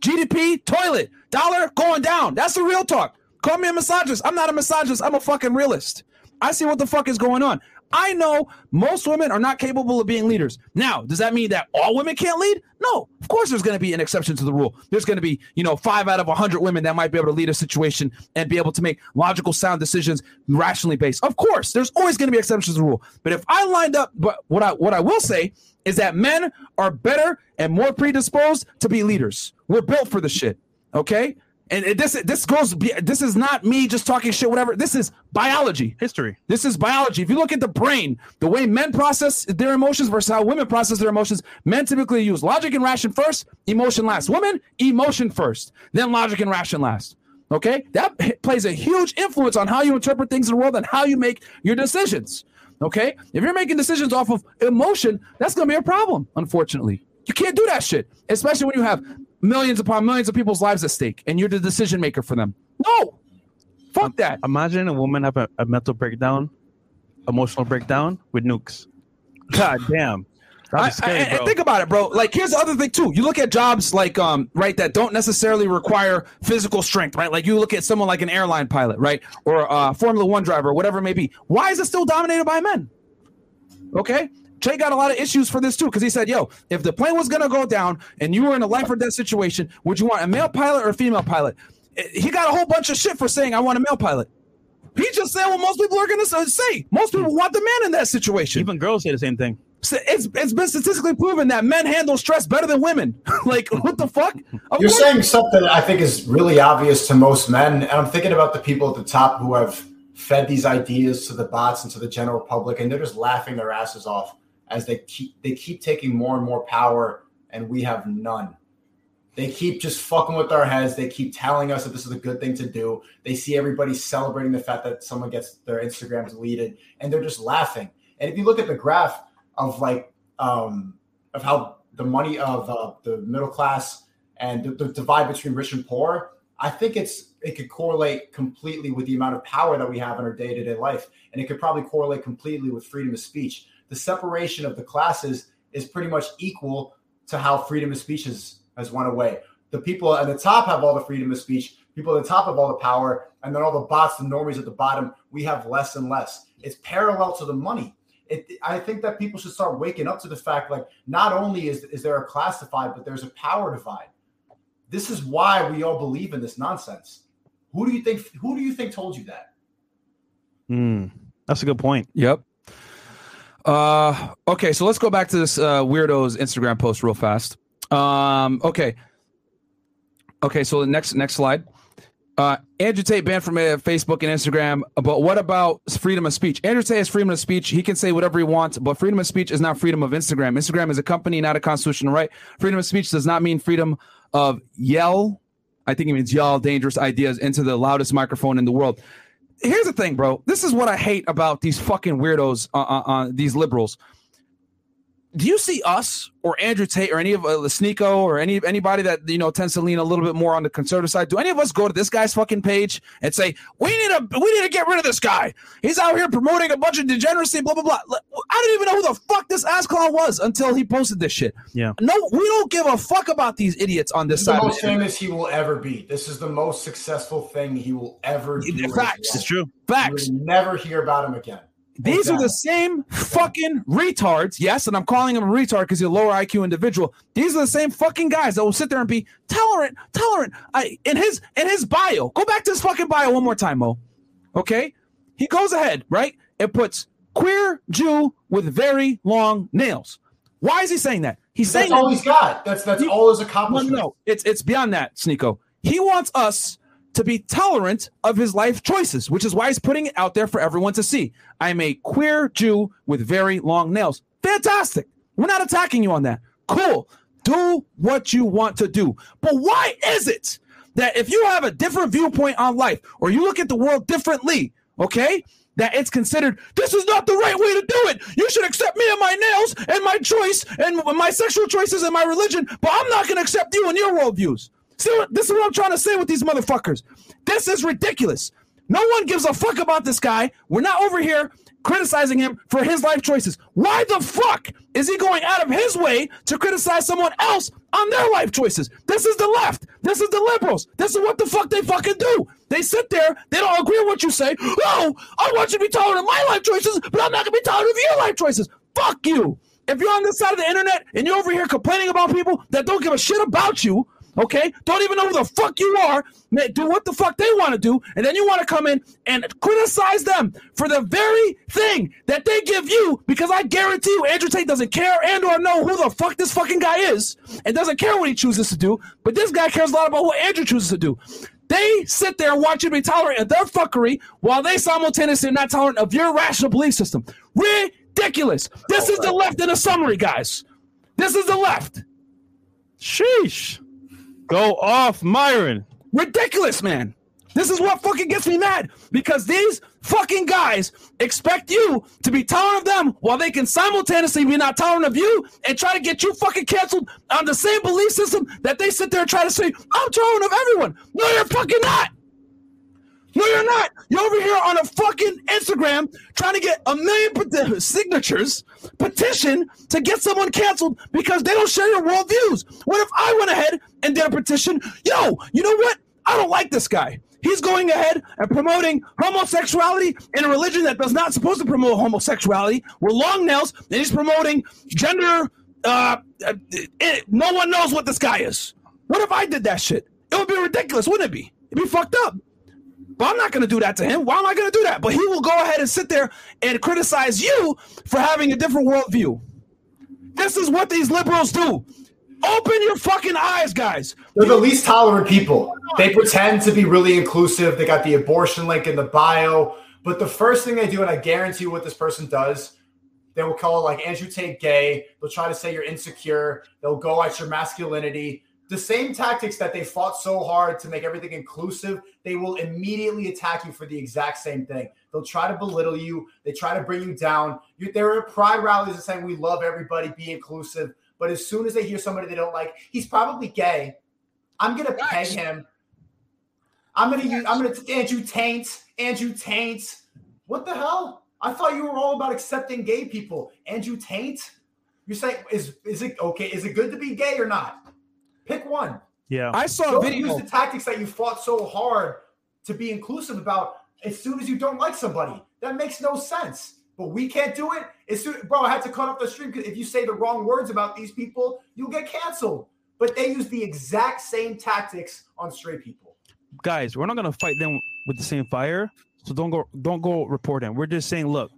S1: GDP, toilet, dollar going down. That's the real talk. Call me a misogynist. I'm not a misogynist. I'm a fucking realist. I see what the fuck is going on. I know most women are not capable of being leaders. Now, does that mean that all women can't lead? No. Of course, there's going to be an exception to the rule. There's going to be, you know, five out of a hundred women that might be able to lead a situation and be able to make logical, sound decisions, rationally based. Of course, there's always going to be exceptions to the rule. But if I lined up, but what I what I will say is that men are better and more predisposed to be leaders. We're built for the shit. Okay. And it- this this goes. This is not me just talking shit. Whatever. This is biology.
S2: History.
S1: This is biology. If you look at the brain, the way men process their emotions versus how women process their emotions, men typically use logic and ration first, emotion last. Women, emotion first, then logic and ration last. Okay? That plays a huge influence on how you interpret things in the world and how you make your decisions. Okay? If you're making decisions off of emotion, that's going to be a problem, unfortunately. You can't do that shit, especially when you have millions upon millions of people's lives at stake and you're the decision maker for them. No. Fuck that.
S2: Imagine a woman have a, a mental breakdown, emotional breakdown with nukes. God damn.
S1: I,
S2: scary,
S1: I- and think about it, bro. Like, here's the other thing too. You look at jobs like, um, right, that don't necessarily require physical strength, right? Like, you look at someone like an airline pilot, right, or a Formula One driver, whatever it may be. Why is it still dominated by men? Okay. Trey got a lot of issues for this too because he said, "Yo, if the plane was gonna go down and you were in a life or death situation, would you want a male pilot or a female pilot?" Eh, He got a whole bunch of shit for saying, "I want a male pilot." He just said what most people are gonna say. Most people want the man in that situation.
S2: Even girls say the same thing.
S1: So it's it's been statistically proven that men handle stress better than women. like what the fuck? Of
S3: You're
S1: course-
S3: saying something I think is really obvious to most men, and I'm thinking about the people at the top who have fed these ideas to the bots and to the general public, and they're just laughing their asses off as they keep they keep taking more and more power, and we have none. They keep just fucking with our heads. They keep telling us that this is a good thing to do. They see everybody celebrating the fact that someone gets their Instagram deleted, and they're just laughing. And if you look at the graph of like um, of how the money of uh, the middle class and the, the divide between rich and poor, I think it's it could correlate completely with the amount of power that we have in our day to day life, and it could probably correlate completely with freedom of speech. The separation of the classes is pretty much equal to how freedom of speech has has went away. The people at the top have all the freedom of speech. People at the top have all the power, and then all the bots, the normies at the bottom, we have less and less. It's parallel to the money. It, I think that people should start waking up to the fact, like, not only is is there a class divide, but there's a power divide. This is why we all believe in this nonsense. Who do you think? Who do you think told you that?
S2: Hmm, that's a good point.
S1: Yep. Uh, okay, so let's go back to this uh, weirdo's Instagram post real fast. Um, okay. Okay, so the next next slide. Uh, Andrew Tate banned from uh, Facebook and Instagram. But what about freedom of speech? Andrew Tate has freedom of speech. He can say whatever he wants, but freedom of speech is not freedom of Instagram. Instagram is a company, not a constitutional right. Freedom of speech does not mean freedom of yell. I think it means yell dangerous ideas into the loudest microphone in the world. Here's the thing, bro. This is what I hate about these fucking weirdos, uh, uh, uh, these liberals do you see us or Andrew Tate or any of uh, Sneako or any anybody that you know tends to lean a little bit more on the conservative side? Do any of us go to this guy's fucking page and say we need to we need to get rid of this guy? He's out here promoting a bunch of degeneracy, blah blah blah. I didn't even know who the fuck this ass clown was until he posted this shit.
S2: Yeah.
S1: No, we don't give a fuck about these idiots on this,
S3: This is
S1: side.
S3: the most
S1: the internet.
S3: famous he will ever be. This is the most successful thing he will ever do.
S1: Facts.
S3: life.
S2: It's true.
S3: You
S1: Facts.
S3: will never hear about him again.
S1: These are the same fucking retards. Yes, and I'm calling him a retard because he's a lower IQ individual. These are the same fucking guys that will sit there and be tolerant, tolerant. I in his in his bio. Go back to his fucking bio one more time, Mo. Okay, he goes ahead right and puts queer Jew with very long nails. Why is he saying that? He's saying
S3: That's all
S1: that-
S3: he's got. That's that's
S1: He-
S3: all his
S1: accomplishments.
S3: no,
S1: no, it's it's beyond that, Sneako. He wants us to be tolerant of his life choices, which is why he's putting it out there for everyone to see. I'm a queer Jew with very long nails. Fantastic. We're not attacking you on that. Cool. Do what you want to do. But why is it that if you have a different viewpoint on life or you look at the world differently, okay? That it's considered this is not the right way to do it. You should accept me and my nails and my choice and my sexual choices and my religion, but I'm not going to accept you and your worldviews. See, this is what I'm trying to say with these motherfuckers. This is ridiculous. No one gives a fuck about this guy. We're not over here criticizing him for his life choices. Why the fuck is he going out of his way to criticize someone else on their life choices? This is the left. This is the liberals. This is what the fuck they fucking do. They sit there, they don't agree with what you say. Oh, I want you to be tolerant of my life choices, but I'm not gonna be tolerant of your life choices. Fuck you. If you're on this side of the internet and you're over here complaining about people that don't give a shit about you, okay, don't even know who the fuck you are, do what the fuck they want to do, and then you want to come in and criticize them for the very thing that they give you, because I guarantee you Andrew Tate doesn't care and or know who the fuck this fucking guy is, and doesn't care what he chooses to do, but this guy cares a lot about what Andrew chooses to do. They sit there you be tolerant of their fuckery while they simultaneously are not tolerant of your rational belief system. Ridiculous. This is the left in a summary, guys. This is the left.
S2: Sheesh. Go off, Myron.
S1: Ridiculous, man. This is what fucking gets me mad because these fucking guys expect you to be tolerant of them while they can simultaneously be not tolerant of you and try to get you fucking canceled on the same belief system that they sit there and try to say, I'm tolerant of everyone. No, you're fucking not. No, you're not. You're over here on a fucking Instagram trying to get a million signatures, petition to get someone canceled because they don't share your worldviews. What if I went ahead and did a petition? Yo, you know what? I don't like this guy. He's going ahead and promoting homosexuality in a religion that does not supposed to promote homosexuality. We're long nails, and he's promoting gender. Uh, uh, it, no one knows what this guy is. What if I did that shit? It would be ridiculous, wouldn't it be? It'd be fucked up. But I'm not going to do that to him. Why am I going to do that? But he will go ahead and sit there and criticize you for having a different worldview. This is what these liberals do. Open your fucking eyes, guys.
S3: They're the least tolerant people. They pretend to be really inclusive. They got the abortion link in the bio. But the first thing they do, and I guarantee you what this person does, they will call like Andrew Tate gay. They'll try to say you're insecure. They'll go at your masculinity. The same tactics that they fought so hard to make everything inclusive, they will immediately attack you for the exact same thing. They'll try to belittle you. They try to bring you down. You, there are pride rallies that saying we love everybody, be inclusive. But as soon as they hear somebody they don't like, he's probably gay. I'm gonna peg him. I'm gonna use. I'm gonna Andrew Taint. Andrew Taint. What the hell? I thought you were all about accepting gay people. Andrew Taint. You're saying is is it okay? Is it good to be gay or not? Pick one.
S2: Yeah.
S1: I saw a
S3: Don't
S1: video.
S3: use the tactics that you fought so hard to be inclusive about as soon as you don't like somebody. That makes no sense. But we can't do it. As soon, bro, I had to cut off the stream because if you say the wrong words about these people, you'll get canceled. But they use the exact same tactics on straight people.
S2: guys, we're not gonna fight them with the same fire. So don't go don't go report them. We're just saying, look,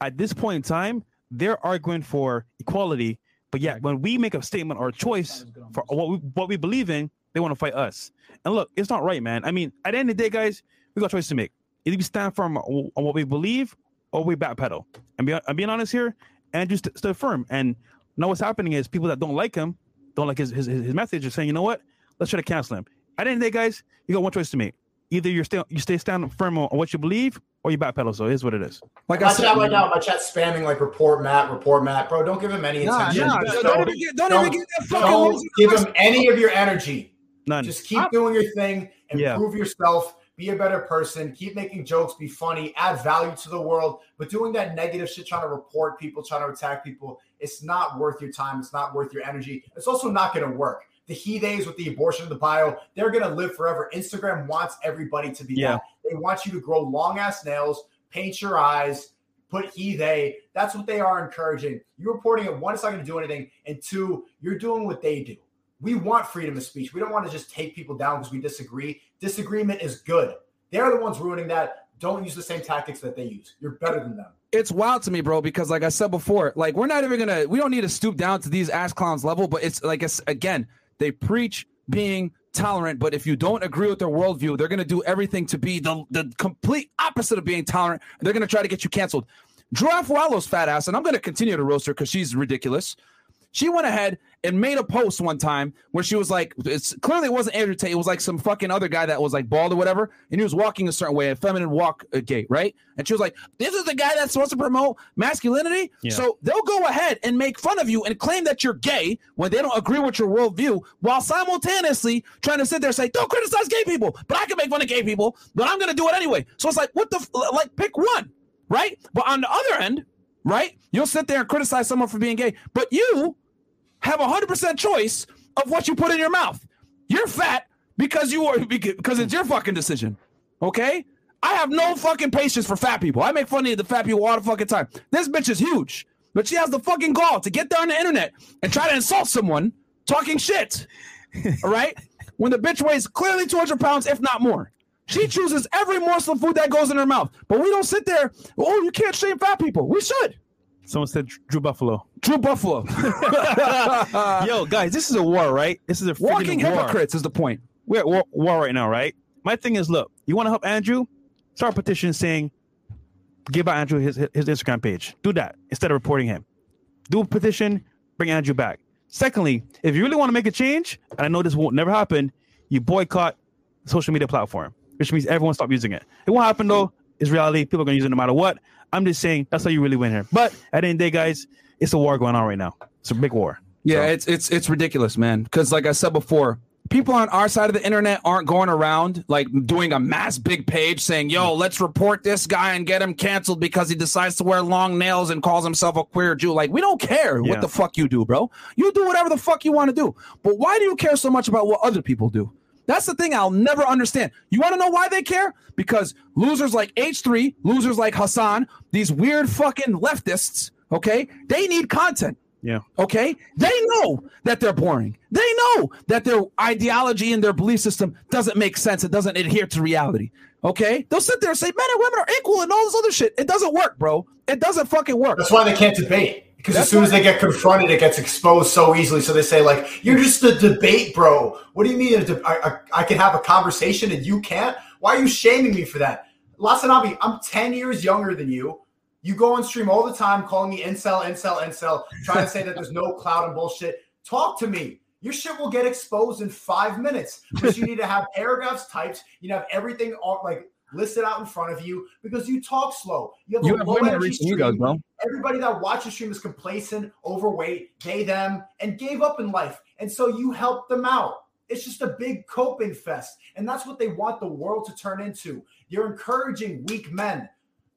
S2: at this point in time, they're arguing for equality, but yet when we make a statement or a choice for what we what we believe in, they want to fight us. And look, it's not right, man. I mean, at the end of the day, guys, we got a choice to make. Either we stand firm on what we believe or we backpedal. And be, I'm being honest here, Andrew st- stood firm. And now what's happening is people that don't like him, don't like his his, his message, are saying, you know what? Let's try to cancel him. At the end of the day, guys, you got one choice to make. Either you're still you stay stand firm on, on what you believe, or you backpedal. So it is what it is.
S1: like I
S3: My
S1: said,
S3: chat right now, my chat spamming like report Matt, report Matt. Bro, don't give him any
S1: Nah,
S3: attention.
S1: nah,
S3: Just
S1: don't,
S3: don't-
S1: even get, don't,
S3: don't-
S1: even get that fucking
S3: don't
S1: loser
S3: give him any of your energy.
S2: None.
S3: Just keep doing your thing,
S2: Yeah.
S3: improve yourself, be a better person, keep making jokes, be funny, add value to the world. But doing that negative shit, trying to report people, trying to attack people, it's not worth your time. It's not worth your energy. It's also not going to work. The he days with the abortion of the bio, they're going to live forever. Instagram wants everybody to be
S2: Yeah.
S3: that. They want you to grow long ass nails, paint your eyes, put he they. That's what they are encouraging. You're reporting it, one, it's not going to do anything. And two, you're doing what they do. We want freedom of speech. We don't want to just take people down because we disagree. Disagreement is good. They're the ones ruining that. Don't use the same tactics that they use. You're better than them.
S1: it's wild to me, bro, because like I said before, like we're not even gonna we don't need to stoop down to these ass clowns level, but it's like it's again, they preach being tolerant, but if you don't agree with their worldview, they're gonna do everything to be the the complete opposite of being tolerant. They're gonna try to get you canceled. Drew Afualo's fat ass, and I'm gonna continue to roast her because she's ridiculous. She went ahead and made a post one time where she was like, it's clearly it wasn't Andrew Tate, it was like some fucking other guy that was like bald or whatever, and he was walking a certain way, a feminine walk uh, gait, right? And she was like, This is the guy that's supposed to promote masculinity.
S2: Yeah.
S1: So they'll go ahead and make fun of you and claim that you're gay when they don't agree with your worldview, while simultaneously trying to sit there and say, Don't criticize gay people, but I can make fun of gay people, but I'm gonna do it anyway. So it's like, what the f- like pick one, right? But on the other end, right? You'll sit there and criticize someone for being gay, but you have a hundred percent choice of what you put in your mouth. You're fat because you are because it's your fucking decision. Okay? I have no fucking patience for fat people. I make fun of the fat people all the fucking time. This bitch is huge, but she has the fucking gall to get there on the internet and try to insult someone talking shit. All right? When the bitch weighs clearly 200 pounds, if not more. She chooses every morsel of food that goes in her mouth. But we don't sit there, oh, you can't shame fat people. We should.
S2: Someone said Drew Buffalo.
S1: Drew Buffalo.
S2: Yo, guys, this is a war, right? This is a
S1: Walking
S2: war.
S1: hypocrites is the point.
S2: We're at war, war right now, right? My thing is, look, you want to help Andrew? Start a petition saying, give out Andrew his, his Instagram page. Do that instead of reporting him. Do a petition, bring Andrew back. Secondly, if you really want to make a change, and I know this won't never happen, you boycott social media platform, which means everyone stop using it. It won't happen though. It's reality. People are going to use it no matter what. I'm just saying that's how you really win here. But at the end of the day, guys, it's a war going on right now. It's a big war.
S1: Yeah,
S2: So-
S1: it's it's it's ridiculous, man. Because like I said before, people on our side of the internet aren't going around like doing a mass big page saying, "Yo, let's report this guy and get him canceled because he decides to wear long nails and calls himself a queer Jew." Like, we don't care
S2: Yeah.
S1: what the fuck you do, bro. You do whatever the fuck you want to do. But why do you care so much about what other people do? That's the thing I'll never understand. You want to know why they care? Because losers like H3, losers like Hasan, these weird fucking leftists, okay, they need content.
S2: Yeah.
S1: Okay, they know that they're boring. They know that their ideology and their belief system doesn't make sense. It doesn't adhere to reality. Okay, they'll sit there and say men and women are equal and all this other shit. It doesn't work, bro. It doesn't fucking work.
S3: That's why they can't debate. Because
S1: That's
S3: as soon as they get confronted, it gets exposed so easily. So they say, like, you're just a debate, bro. What do you mean a de- I, I, I can have a conversation and you can't? Why are you shaming me for that? Lasanabi, I'm 10 years younger than you. You go on stream all the time calling me incel, incel, incel, trying to say that there's no cloud and bullshit. Talk to me. Your shit will get exposed in five minutes because you need to have paragraphs typed. You have everything all, like listed out in front of you because you talk slow. You have
S1: You have
S3: low
S1: that
S3: energy
S1: egos,
S3: stream.
S1: bro.
S3: Everybody that watches stream is complacent, overweight, they, them, and gave up in life. And so you help them out. It's just a big coping fest. And that's what they want the world to turn into. You're encouraging weak men.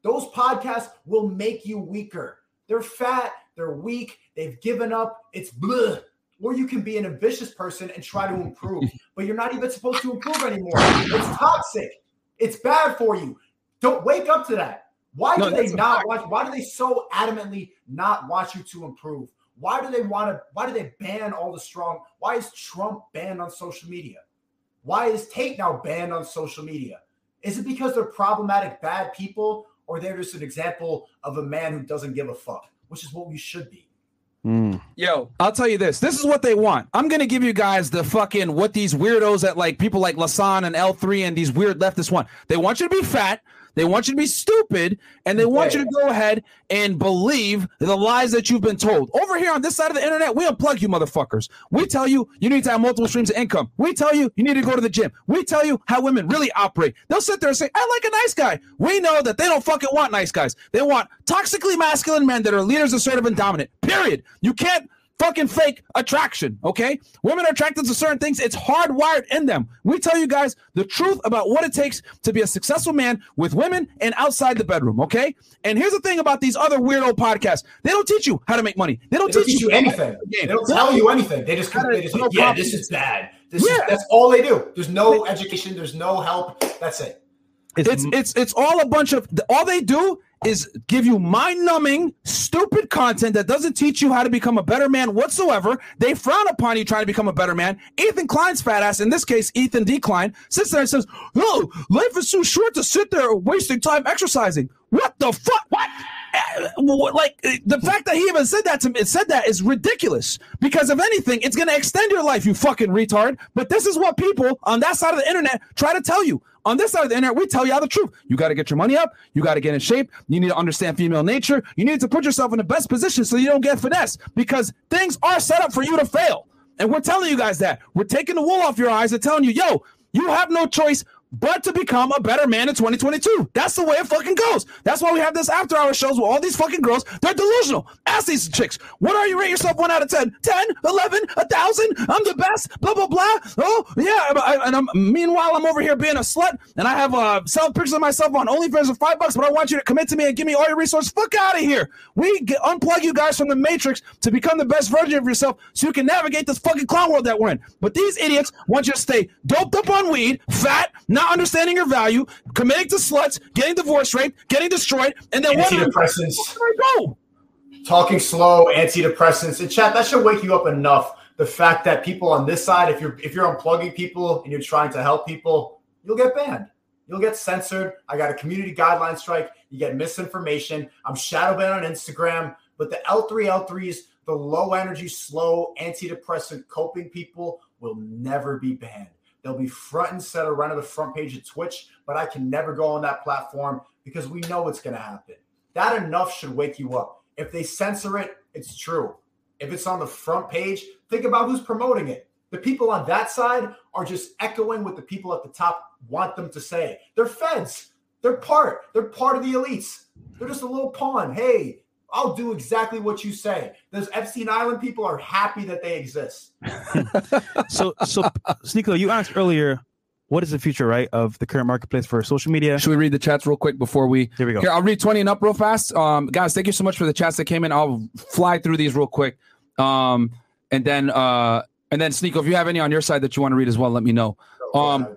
S3: Those podcasts will make you weaker. They're fat, they're weak, they've given up. It's bleh. Or you can be an ambitious person and try to improve, but you're not even supposed to improve anymore. It's toxic. It's bad for you. Don't wake up to that. Why
S1: No,
S3: do they not
S1: fact.
S3: watch? Why do they so adamantly not want you to improve? Why do they want to? Why do they ban all the strong? Why is Trump banned on social media? Why is Tate now banned on social media? Is it because they're problematic, bad people, or they're just an example of a man who doesn't give a fuck, which is what we should be?
S2: Mm.
S1: Yo, I'll tell you this. This is what they want. I'm gonna give you guys the fucking what these weirdos at like people like Lasan and L3 and these weird leftists want. They want you to be fat. They want you to be stupid, and they want you to go ahead and believe the lies that you've been told. Over here on this side of the internet, we unplug you motherfuckers. We tell you you need to have multiple streams of income. We tell you you need to go to the gym. We tell you how women really operate. They'll sit there and say, I like a nice guy. We know that they don't fucking want nice guys. They want toxically masculine men that are leaders, assertive, and dominant. Period. You can't fucking fake attraction, okay? Women are attracted to certain things. It's hardwired in them. We tell you guys the truth about what it takes to be a successful man with women and outside the bedroom, okay? And here's the thing about these other weirdo podcasts. They don't teach you how to make money. They don't,
S3: They don't teach you anything. They don't tell you anything. They just they just
S1: No
S3: like, yeah,
S1: problem.
S3: this is bad. This is
S1: Yeah.
S3: that's all they do. There's no education. There's no help. That's it.
S1: It's it's it's all a bunch of all they do is give you mind-numbing, stupid content that doesn't teach you how to become a better man whatsoever. They frown upon you trying to become a better man. Ethan Klein's fat ass, in this case, Ethan D. Klein, sits there and says, "Oh, life is too short to sit there wasting time exercising." What the fuck? What? Eh, Like eh, the fact that he even said that to me, said that is ridiculous. Because if anything, it's going to extend your life, you fucking retard. But this is what people on that side of the internet try to tell you. On this side of the internet, we tell you all the truth. You got to get your money up. You got to get in shape. You need to understand female nature. You need to put yourself in the best position so you don't get finesse because things are set up for you to fail. And we're telling you guys that. We're taking the wool off your eyes and telling you, yo, you have no choice but to become a better man in 2022. That's the way it fucking goes. That's why we have this after hour shows with all these fucking girls. They're delusional. Ask these chicks, what are you rate yourself one out of 10? 10, 11, 1,000? I'm the best, blah, blah, blah. Oh, yeah. And I'm, meanwhile, I'm over here being a slut and I have uh, selling pictures of myself on OnlyFans for five bucks, but I want you to commit to me and give me all your resources. Fuck out of here. We get, unplug you guys from the matrix to become the best version of yourself so you can navigate this fucking clown world that we're in. But these idiots want you to stay doped up on weed, fat, not understanding your value, committing to sluts, getting divorced rate, getting destroyed, and then
S3: Antidepressants,
S1: where I go.
S3: talking slow, antidepressants, and chat. That should wake you up enough. The fact that people on this side, if you're if you're unplugging people and you're trying to help people, you'll get banned. You'll get censored. I got a community guideline strike. You get misinformation. I'm shadow banned on Instagram. But the L3 L3s, the low energy, slow, antidepressant coping people will never be banned. They'll be front and center, right on the front page of Twitch, but I can never go on that platform because we know what's going to happen. That enough should wake you up. If they censor it, it's true. If it's on the front page, think about who's promoting it. The people on that side are just echoing what the people at the top want them to say. They're feds. They're part. They're part of the elites. They're just a little pawn. Hey, I'll do exactly what you say. Those Epstein Island people are happy that they exist.
S2: so so Sneako, you asked earlier, what is the future, right, of the current marketplace for social media?
S1: Should we read the chats real quick before we?
S2: Here we go.
S1: Here, I'll read 20 and up real fast. Um, guys, thank you so much for the chats that came in. I'll fly through these real quick. Um, and then uh, and then Sneako, if you have any on your side that you want to read as well, let me know. Um,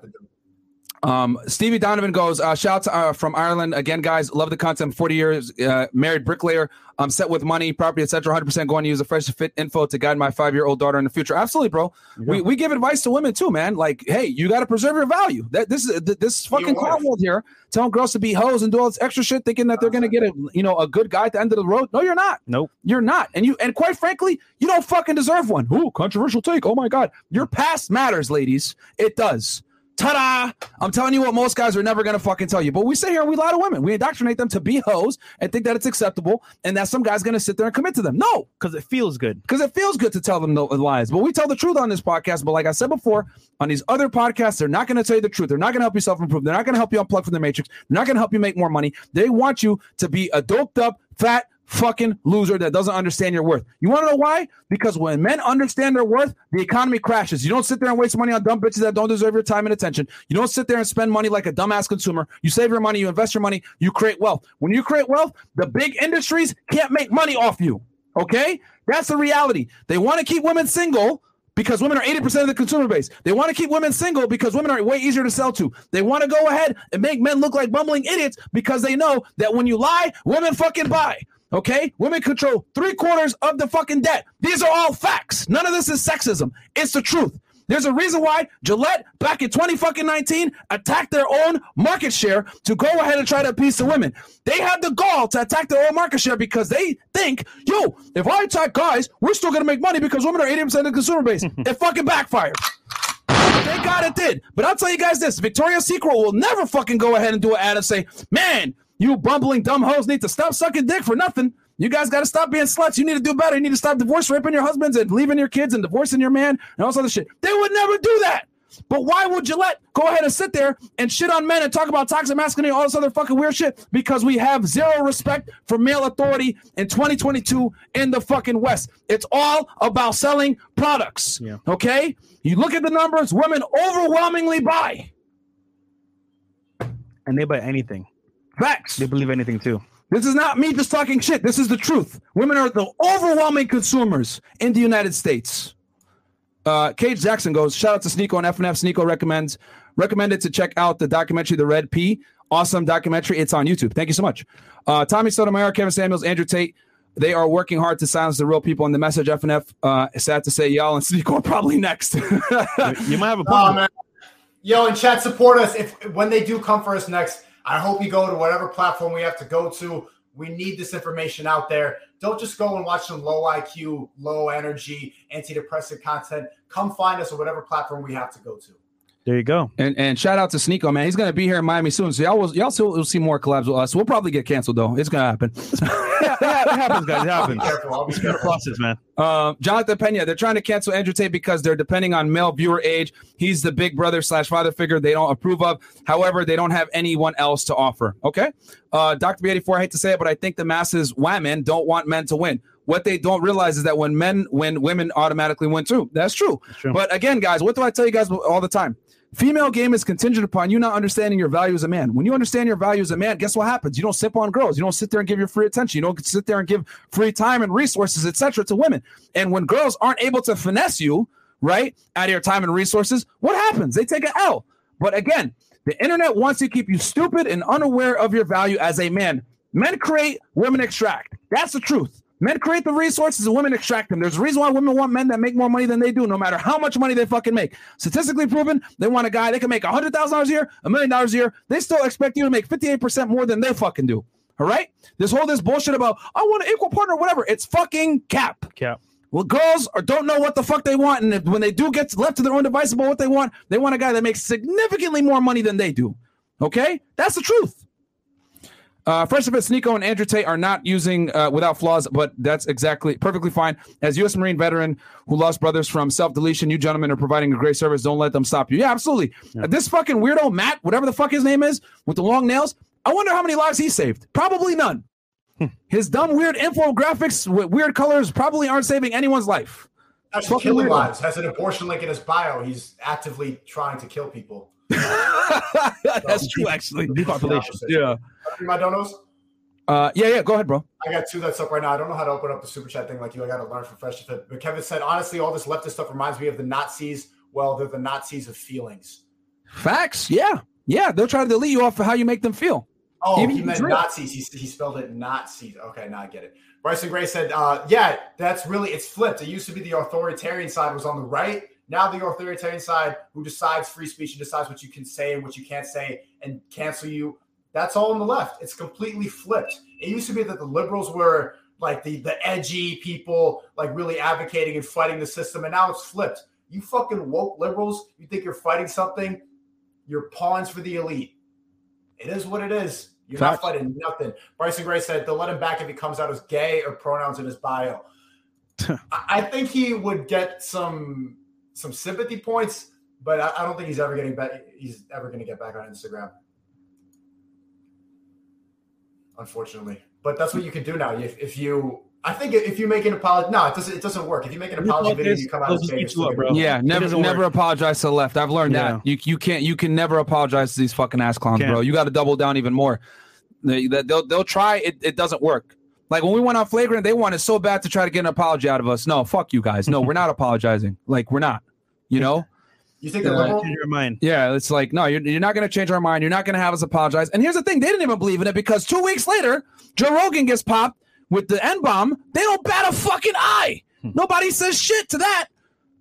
S1: Um, Stevie Donovan goes, uh, shout to, uh, from Ireland again, guys. Love the content. 40 years, uh, married bricklayer. I'm set with money, property, etc. 100% going to use the fresh fit info to guide my five year old daughter in the future. Absolutely, bro. We, we give advice to women too, man. Like, hey, you got to preserve your value. That this is this fucking
S3: wife.
S1: world here, telling girls to be hoes and do all this extra shit, thinking that they're gonna get a you know a good guy at the end of the road. No, you're not.
S2: Nope.
S1: You're not. And you and quite frankly, you don't fucking deserve one. Ooh, controversial take. Oh my god. Your past matters, ladies. It does. Ta-da! I'm telling you what most guys are never gonna fucking tell you. But we sit here and we lie to women. We indoctrinate them to be hoes and think that it's acceptable and that some guy's gonna sit there and commit to them. No,
S2: because it feels good.
S1: because it feels good to tell them the lies. But we tell the truth on this podcast. But like I said before, on these other podcasts, they're not going to tell you the truth. They're not going to help you self improve. They're not going to help you unplug from the matrix. They're not going to help you make more money. They want you to be a doped up, fat, fucking loser that doesn't understand your worth. You want to know why? Because when men understand their worth, the economy crashes. You don't sit there and waste money on dumb bitches that don't deserve your time and attention. You don't sit there and spend money like a dumbass consumer. You save your money, you invest your money, you create wealth. When you create wealth, the big industries can't make money off you. Okay? That's the reality. They want to keep women single because women are 80% of the consumer base. They want to keep women single because women are way easier to sell to. They want to go ahead and make men look like bumbling idiots because they know that when you lie, women fucking buy. Okay? Women control three quarters of the fucking debt. These are all facts. None of this is sexism. It's the truth. There's a reason why Gillette back in 20 fucking 19 attacked their own market share to go ahead and try to appease the women. They had the gall to attack their own market share because they think, yo, if I attack guys, we're still gonna make money because women are 80% of the consumer base. it fucking backfired. Thank God it did. But I'll tell you guys this Victoria's Secret will never fucking go ahead and do an ad and say, man, you bumbling dumb hoes need to stop sucking dick for nothing. You guys got to stop being sluts. You need to do better. You need to stop divorce raping your husbands and leaving your kids and divorcing your man and all this other shit. They would never do that. But why would Gillette go ahead and sit there and shit on men and talk about toxic masculinity, and all this other fucking weird shit? Because we have zero respect for male authority in 2022 in the fucking West. It's all about selling products.
S2: Yeah.
S1: Okay? You look at the numbers, women overwhelmingly buy.
S2: And they buy anything.
S1: Facts.
S2: They believe anything too.
S1: This is not me just talking shit. This is the truth. Women are the overwhelming consumers in the United States. Uh, Cage Jackson goes, shout out to Sneako on FNF. Sneako recommends recommended to check out the documentary The Red P. Awesome documentary. It's on YouTube. Thank you so much. Uh, Tommy Sotomayor, Kevin Samuels, Andrew Tate. They are working hard to silence the real people in the message. FNF. Uh, sad to say, y'all and Sneako are probably next.
S2: You might have a
S3: Oh
S2: point.
S3: man, yo, and chat support us if when they do come for us next. I hope you go to whatever platform we have to go to. We need this information out there. Don't just go and watch some low IQ, low energy, antidepressant content. Come find us on whatever platform we have to go to.
S2: There you go.
S1: and and shout out to Sneako, man. He's gonna be here in Miami soon. So y'all will y'all still will see more collabs with us. We'll probably get canceled though. It's gonna happen.
S2: Yeah, yeah, it happens, guys. It
S3: I'll be
S2: happens.
S3: careful. I'll be
S2: It's
S3: careful.
S2: process, man.
S1: Uh, Jonathan Pena, they're trying to cancel Andrew Tate because they're depending on male viewer age. He's the big brother slash father figure they don't approve of. However, they don't have anyone else to offer. Okay. Uh, Dr. B84, I hate to say it, but I think the masses, women, don't want men to win. What they don't realize is that when men win, women automatically win too. That's true.
S2: true.
S1: But again, guys, what do I tell you guys all the time? Female game is contingent upon you not understanding your value as a man. When you understand your value as a man, guess what happens? You don't sip on girls. You don't sit there and give your free attention. You don't sit there and give free time and resources, etc., to women. And when girls aren't able to finesse you, right, out of your time and resources, what happens? They take an L. But again, the internet wants to keep you stupid and unaware of your value as a man. Men create, women extract. That's the truth. Men create the resources and women extract them. There's a reason why women want men that make more money than they do, no matter how much money they fucking make. Statistically proven, they want a guy that can make $100,000 a year, a million dollars a year. They still expect you to make 58% more than they fucking do. All right? This whole this bullshit about, I want an equal partner, whatever. It's fucking cap.
S2: Cap.
S1: Well, girls are, don't know what the fuck they want, and if, when they do get left to their own device about what they want, they want a guy that makes significantly more money than they do. Okay, that's the truth. Uh, Fresh Fit, Sneako, and Andrew Tate are not using uh, without flaws, but that's exactly perfectly fine. As U.S. Marine veteran who lost brothers from self deletion, you gentlemen are providing a great service. Don't let them stop you. Yeah, absolutely. Uh, this fucking weirdo Matt, whatever the fuck his name is, with the long nails. I wonder how many lives he saved. Probably none. His dumb, weird infographics with weird colors probably aren't saving anyone's life. That's
S3: killing
S1: weirdo.
S3: lives has an abortion link in his bio. He's actively trying to kill people.
S1: That's true, actually.
S2: Depopulation.
S1: Yeah.
S3: My donos.
S1: Uh, yeah, yeah. Go ahead, bro.
S3: I got two that's up right now. I don't know how to open up the super chat thing like you. I got to learn from Fresh Fit. But Kevin said, honestly, all this leftist stuff reminds me of the Nazis. Well, they're the Nazis of feelings.
S1: Facts. Yeah, yeah. They'll try to delete you off of how you make them feel.
S3: Oh,
S1: Even
S3: he meant
S1: Israel.
S3: Nazis. He, he spelled it Nazis. Okay, now I get it. Bryson Gray said, uh, yeah, that's really, it's flipped. It used to be the authoritarian side was on the right. Now the authoritarian side, who decides free speech and decides what you can say and what you can't say and cancel you, that's all on the left. It's completely flipped. It used to be that the liberals were like the, the edgy people, like really advocating and fighting the system. And now it's flipped. You fucking woke liberals, you think you're fighting something You're pawns for the elite. It is what it is. You're
S2: Facts.
S3: not fighting nothing. Bryson Gray said they'll let him back if he comes out as gay or pronouns in his bio. I think he would get some some sympathy points, but I, I don't think he's ever getting back. He's ever going to get back on Instagram, unfortunately. But that's what you can do now. If, if you, I think if you make an apology, no, it doesn't. It doesn't work. If you make an apology video,
S2: this,
S3: you come out
S2: they'll
S3: as
S2: just
S3: gay.
S2: eat
S3: it's
S2: you up, bro.
S1: Yeah, never never
S2: work.
S1: apologize to the left. I've learned
S2: Yeah.
S1: that. You you can't you can never apologize to these fucking ass clowns,
S2: Can't.
S1: bro. You got to double down even more. They, they- they'll they'll try. It, it doesn't work. Like when we went on flagrant, they wanted so bad to try to get an apology out of us. No, fuck you guys. No, we're not apologizing. Like we're not. You know.
S3: You think the
S1: Yeah.
S3: liberal?
S2: Change your mind.
S1: Yeah, it's like no, you're, you're not going to change our mind. You're not going to have us apologize. And here's the thing: they didn't even believe in it because two weeks later, Joe Rogan gets popped with the N bomb. They don't bat a fucking eye.
S2: Hmm.
S1: Nobody says shit to that.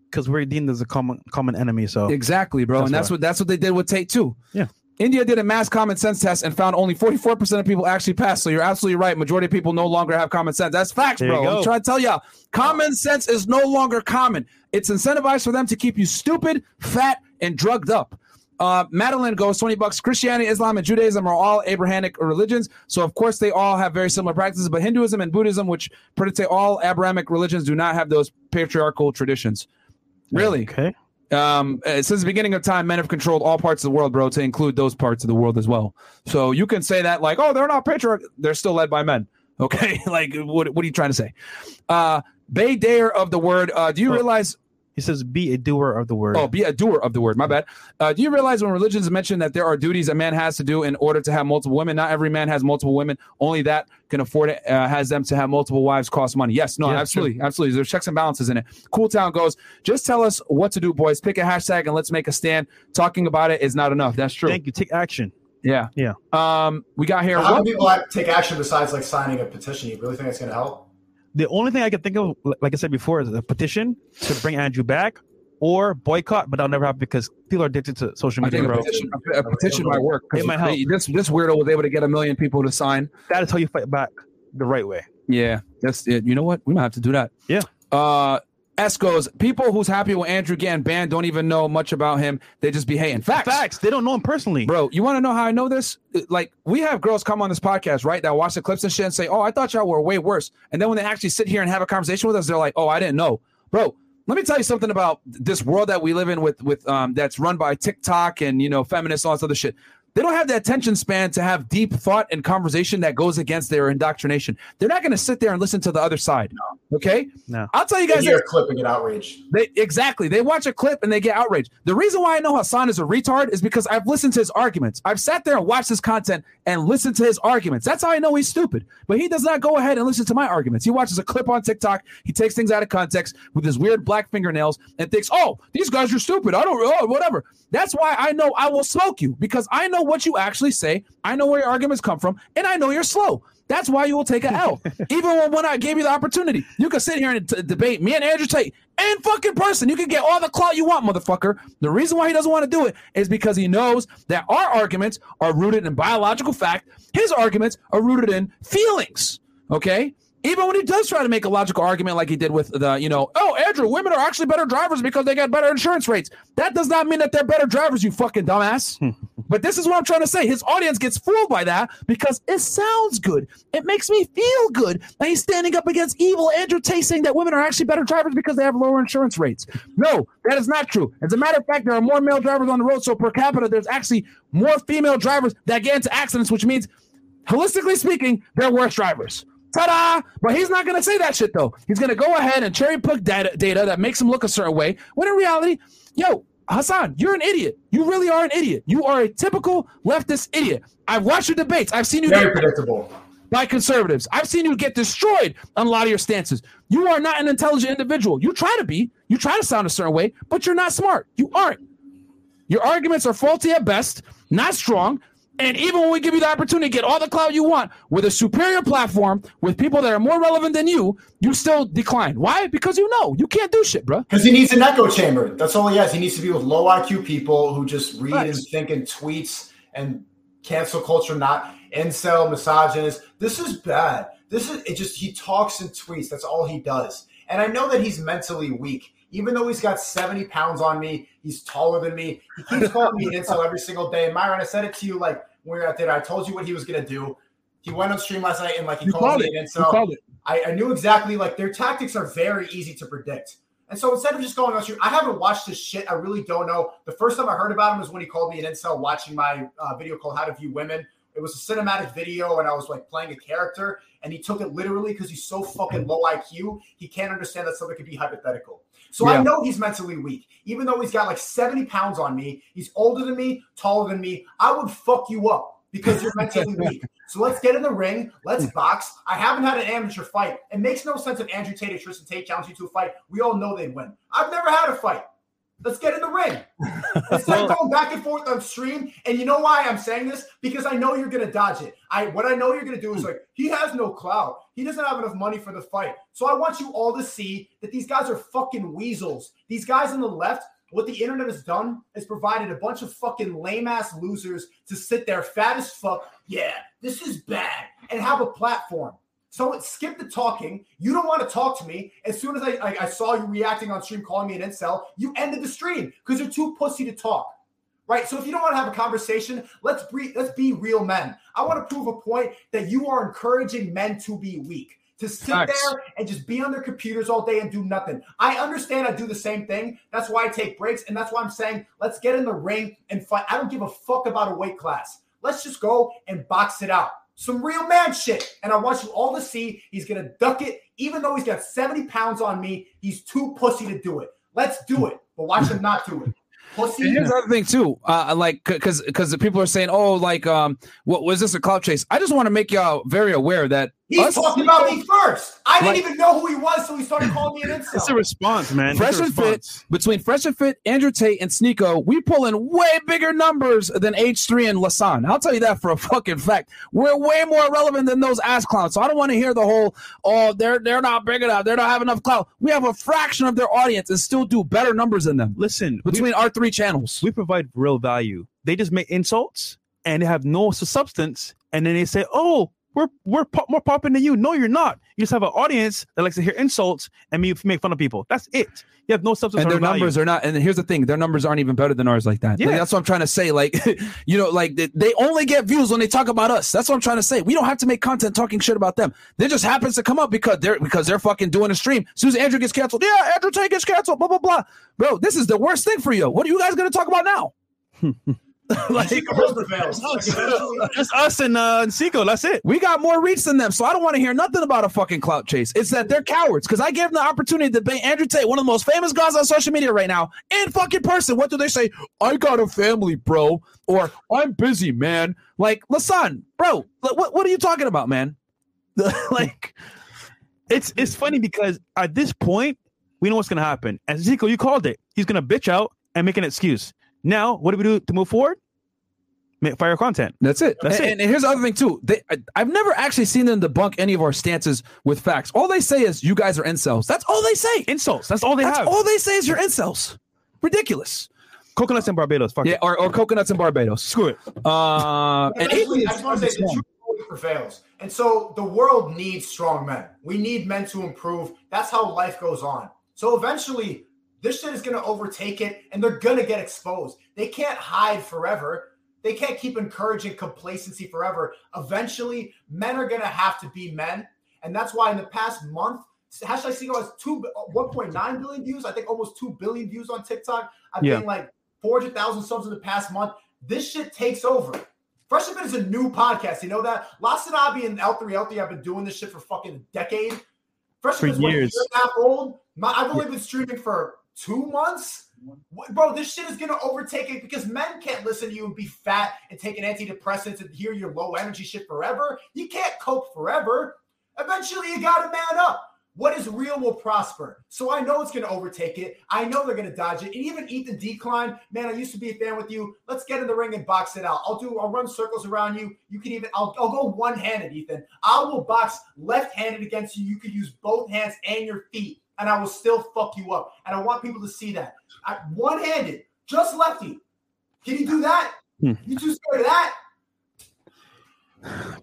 S2: Because we're deemed as a common common enemy. So
S1: Exactly, bro.
S2: That's
S1: and that's
S2: why.
S1: what that's what they did with Tate too.
S2: Yeah.
S1: India did a mass common sense test and found only 44% of people actually passed. So you're absolutely right. Majority of people no longer have common sense. That's facts,
S2: There
S1: bro. I'm trying to tell y'all. Common sense is no longer common. It's incentivized for them to keep you stupid, fat, and drugged up. Uh, Madeline goes 20 bucks. Christianity, Islam, and Judaism are all Abrahamic religions. So, of course, they all have very similar practices. But Hinduism and Buddhism, which predate all Abrahamic religions, do not have those patriarchal traditions. Really?
S2: okay.
S1: Um, uh, since the beginning of time, men have controlled all parts of the world, bro, to include those parts of the world as well. So you can say that, like, oh, they're not patriarch; they're still led by men. Okay, like, what, what are you trying to say? Uh, Bay Dare of the word. Uh, do you realize?
S2: He says, "Be a doer of the word."
S1: Oh, be a doer of the word. My bad. Uh, do you realize when religions mention that there are duties a man has to do in order to have multiple women? Not every man has multiple women. Only that can afford it uh, has them to have multiple wives. Cost money. Yes, no,
S2: Yeah,
S1: absolutely, absolutely. There's checks and balances in it. Cool Town goes. Just tell us what to do, boys. Pick a hashtag and let's make a stand. Talking about it is not enough. That's true.
S2: Thank you. Take action.
S1: Yeah,
S2: Yeah.
S1: Um, we got here.
S3: How
S1: what-
S3: can people take action besides like signing a petition? You really think it's going to help?
S2: The only thing I can think of, like I said before, is a petition to bring Andrew back or boycott, but that'll never happen because people are addicted to social media,
S1: a petition, a petition might work.
S2: It might help.
S1: they- This this weirdo was able to get a million people to sign.
S2: That is how you fight back the right way.
S1: Yeah, that's it. You know what? We might have to do that.
S2: Yeah.
S1: Uh, S goes. People who's happy with Andrew getting banned don't even know much about him. They just be hating. Facts.
S2: Facts. They don't know him personally.
S1: Bro, you want to know how I know this? Like, we have girls come on this podcast, right? That watch the clips and shit and say, "Oh, I thought y'all were way worse." And then when they actually sit here and have a conversation with us, they're like, "Oh, I didn't know, bro." Let me tell you something about this world that we live in with with um that's run by TikTok and you know feminists all this other shit. They don't have the attention span to have deep thought and conversation that goes against their indoctrination. They're not going to sit there and listen to the other side. Okay,
S2: No.
S1: I'll tell you guys.
S3: They're clipping get outraged.
S1: They exactly. They watch a clip and they get outraged. The reason why I know Hasan is a retard is because I've listened to his arguments. I've sat there and watched his content and listened to his arguments. That's how I know he's stupid. But he does not go ahead and listen to my arguments. He watches a clip on TikTok. He takes things out of context with his weird black fingernails and thinks, "Oh, these guys are stupid. I don't. Oh, whatever." That's why I know I will smoke you because I know what you actually say. I know where your arguments come from, and I know you're slow. That's why you will take a L. Even when, when I gave you the opportunity, you can sit here and t- debate me and Andrew Tate in fucking person. You can get all the clout you want, motherfucker. The reason why he doesn't want to do it is because he knows that our arguments are rooted in biological fact. His arguments are rooted in feelings. Okay. Even when he does try to make a logical argument like he did with the, you know, oh, Andrew, women are actually better drivers because they get better insurance rates. That does not mean that they're better drivers, you fucking dumbass. But this is what I'm trying to say. His audience gets fooled by that because it sounds good. It makes me feel good that he's standing up against evil Andrew Tate saying that women are actually better drivers because they have lower insurance rates. No, that is not true. As a matter of fact, there are more male drivers on the road, so per capita, there's actually more female drivers that get into accidents, which means, holistically speaking, they're worse drivers. Ta-da! But he's not going to say that shit though. He's going to go ahead and cherry pick data, data that makes him look a certain way. When in reality, yo, Hasan, you're an idiot. You really are an idiot. You are a typical leftist idiot. I've watched your debates. I've seen you
S3: Very
S1: get
S3: predictable.
S1: by conservatives. I've seen you get destroyed on a lot of your stances. You are not an intelligent individual. You try to be. You try to sound a certain way, but you're not smart. You aren't. Your arguments are faulty at best, not strong. And even when we give you the opportunity to get all the clout you want with a superior platform with people that are more relevant than you, you still decline. Why? Because you know you can't do shit, bro.
S3: Because he needs an echo chamber. That's all he has. He needs to be with low IQ people who just read
S1: Right.
S3: and think in tweets and cancel culture, not incel, misogynist. This is bad. This is it. Just he talks and tweets. That's all he does. And I know that he's mentally weak. Even though he's got 70 pounds on me, he's taller than me. He keeps calling me an incel every single day. And Myron, I said it to you like when we were out there. I told you what he was gonna do. He went on stream last night and like he
S2: You
S3: called
S2: called
S3: me
S2: it.
S3: an
S2: You
S3: incel.
S2: called it.
S3: I, I knew exactly like their tactics are very easy to predict. And so instead of just going on stream, I haven't watched this shit. I really don't know. The first time I heard about him was when he called me an incel watching my uh, video called How to View Women. It was a cinematic video and I was like playing a character and he took it literally because he's so fucking low IQ. He can't understand that something could be hypothetical. So I know he's mentally weak. Even though he's got like 70 pounds on me, he's older than me, taller than me. I would fuck you up because you're mentally weak. So let's get in the ring. Let's box. I haven't had an amateur fight. It makes no sense if Andrew Tate and Tristan Tate challenge you to a fight. We all know they'd win. I've never had a fight. Let's get in the ring. Instead of going back and forth on stream, and you know why I'm saying this? Because I know you're gonna dodge it. I what I know you're gonna do is like he has no clout. He doesn't have enough money for the fight. So I want you all to see that these guys are fucking weasels. These guys on the left, what the internet has done is provided a bunch of fucking lame ass losers to sit there fat as fuck. Yeah, this is bad, and have a platform. So skip the talking. You don't want to talk to me. As soon as I, I, I saw you reacting on stream, calling me an incel, you ended the stream because you're too pussy to talk. Right. So if you don't want to have a conversation, let's be let's be real men. I want to prove a point that you are encouraging men to be weak, to sit
S1: Facts.
S3: there and just be on their computers all day and do nothing. I understand I do the same thing. That's why I take breaks, and that's why I'm saying let's get in the ring and fight. I don't give a fuck about a weight class. Let's just go and box it out. Some real man shit. And I want you all to see he's gonna duck it, even though he's got 70 pounds on me. He's too pussy to do it. Let's do it. But watch him not do it. Pussy.
S1: And here's the other thing too, uh, like because because the people are saying, oh, like um, what was this a clout chase? I just want to make y'all very aware that
S3: He
S1: us
S3: talked about me first. I didn't
S1: Like-
S3: even know who he was, so he started calling me an insult.
S2: It's a response, man.
S1: Fresh
S2: it's a
S1: and fit between Fresh and Fit, Andrew Tate, and Sneako, we pull in way bigger numbers than H3 and Hasan. I'll tell you that for a fucking fact. We're way more relevant than those ass clowns. So I don't want to hear the whole, oh, they're they're not big enough, they don't have enough clout. We have a fraction of their audience and still do better numbers than them
S2: Listen, we,
S1: between our three channels.
S2: we provide real value. They just make insults and they have no substance, and then they say, "Oh, we're we're pop- more popping than you." No, you're not. You just have an audience that likes to hear insults and me make fun of people. That's it. You have no substance.
S1: and their
S2: value.
S1: numbers are not and here's the thing their numbers aren't even better than ours like that
S2: Yeah.
S1: Like, that's what i'm trying to say like you know like they, they only get views when they talk about us that's what i'm trying to say we don't have to make content talking shit about them they just happens to come up because they're because they're fucking doing a stream as soon as andrew gets canceled yeah andrew tate gets canceled blah blah blah bro this is the worst thing for you what are you guys going to talk about now like
S3: Chico Rose prevails.
S2: Just us and uh, and Sneako. That's it.
S1: we got more reach than them, so I don't want to hear nothing about a fucking clout chase. It's that they're cowards because I gave them the opportunity to debate Andrew Tate, one of the most famous guys on social media right now, in fucking person. What do they say? I got a family, bro, or I'm busy, man. Like, Hasan, bro, what what are you talking about, man? like,
S2: It's it's funny because at this point we know what's gonna happen. And Sneako, you called it. He's gonna bitch out and make an excuse. Now, what do we do to move forward? Make fire content.
S1: that's it.
S2: That's
S1: and,
S2: it.
S1: And, here's the other thing too. They, I, I've never actually seen them debunk any of our stances with facts. All they say is you guys are incels. That's all they say.
S2: Insults. That's all they have.
S1: That's
S2: have.
S1: all they say is you're incels. Ridiculous.
S2: Coconuts and Barbados. Fuck
S1: Yeah,
S2: it.
S1: or, or coconuts and Barbados.
S2: Screw it.
S1: Uh, and
S3: Eventually, I just want to say the truth always prevails. And so the world needs strong men. We need men to improve. That's how life goes on. So eventually, this shit is going to overtake it and they're going to get exposed. They can't hide forever. They can't keep encouraging complacency forever. Eventually, men are going to have to be men. And that's why in the past month, Hashtag Single has two, uh, 1.9 billion views. I think almost 2 billion views on TikTok. I've
S2: Yeah.
S3: gained like 400,000 subs in the past month. This shit takes over. Fresh Fit is a new podcast. You know that? HasanAbi and H3H3 have been doing this shit for fucking a decade. Fresh Fit is what, a year
S2: years.
S3: and a half old. My, I've only been streaming for two months. Bro, this shit is gonna overtake it because men can't listen to you and be fat and take an antidepressant and hear your low energy shit forever. You can't cope forever. Eventually, you gotta man up. What is real will prosper. So I know it's to overtake it. I know they're to dodge it. And even Ethan Klein, man, I used to be a fan with you. Let's get in the ring and box it out. I'll do. I'll run circles around you. You can even. I'll, I'll go one handed, Ethan. I will box left handed against you. You can use both hands and your feet, and I will still fuck you up. And I want people to see that. I, One handed, just lefty. Can you do that?
S2: Hmm.
S3: You too scared of that?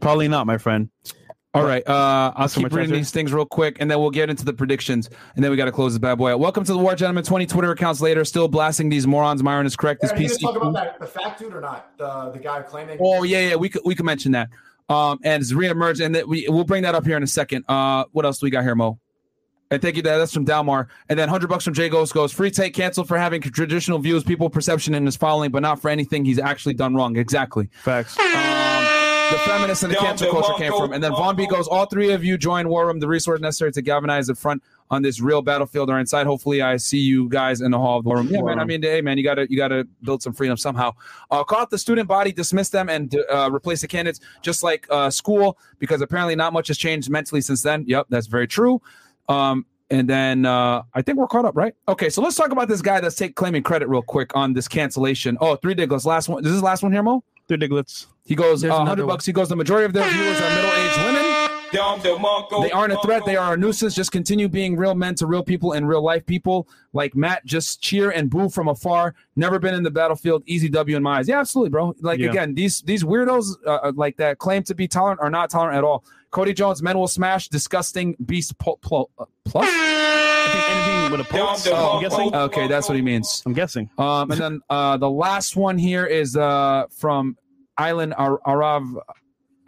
S2: Probably not, my friend.
S1: All right. Uh, I'll
S2: That's
S1: keep
S2: much
S1: reading these things real quick, and then we'll get into the predictions, and then we got to close this bad boy out. Welcome to the War Gentlemen. Twenty Twitter accounts later, still blasting these morons. Myron is correct. This
S3: Aaron, you
S1: PC.
S3: talk about that the fact dude or not? The the guy claiming.
S1: Oh yeah, yeah. We could we could mention that. Um, and it's reemerged, and that we we'll bring that up here in a second. Uh, what else do we got here, Mo? And thank you. That that's from Dalmar, and then hundred bucks from Jay Ghost goes free Tate canceled for having traditional views, people perception in his following, but not for anything he's actually done wrong. Exactly.
S2: Facts.
S1: Um, the feminist and the cancel culture came from. And then Von B goes, all three of you join War Room, the resource necessary to galvanize the front on this real battlefield or inside. Hopefully, I see you guys in the hall of the War Room. Yeah, man. I mean, hey, man, you gotta you gotta build some freedom somehow. Uh, call out the student body, dismiss them, and uh, replace the candidates, just like uh, school, because apparently not much has changed mentally since then. Yep, that's very true. Um, and then uh, I think we're caught up, right? Okay, so let's talk about this guy that's take claiming credit real quick on this cancellation. Oh, three Diggles. Last one. Is this the last one here, Mo?
S2: They're Diglets.
S1: He goes,
S2: There's
S1: uh, 100 bucks. He goes, the majority of their viewers are middle aged women. They aren't a threat. They are a nuisance. Just continue being real men to real people and real life people like Matt. Just cheer and boo from afar. Never been in the battlefield. Easy W in my eyes. Yeah, absolutely, bro. Like
S2: Yeah.
S1: again, these these weirdos uh, uh, like that claim to be tolerant are not tolerant at all. Cody Jones, men will smash. Disgusting beast pl- pl- uh, plus.
S2: I think anything with a pulse.
S1: Oh,
S2: I'm guessing.
S1: okay, that's what he means.
S2: I'm guessing.
S1: Um, and then uh, the last one here is uh, from Island Ar- Arav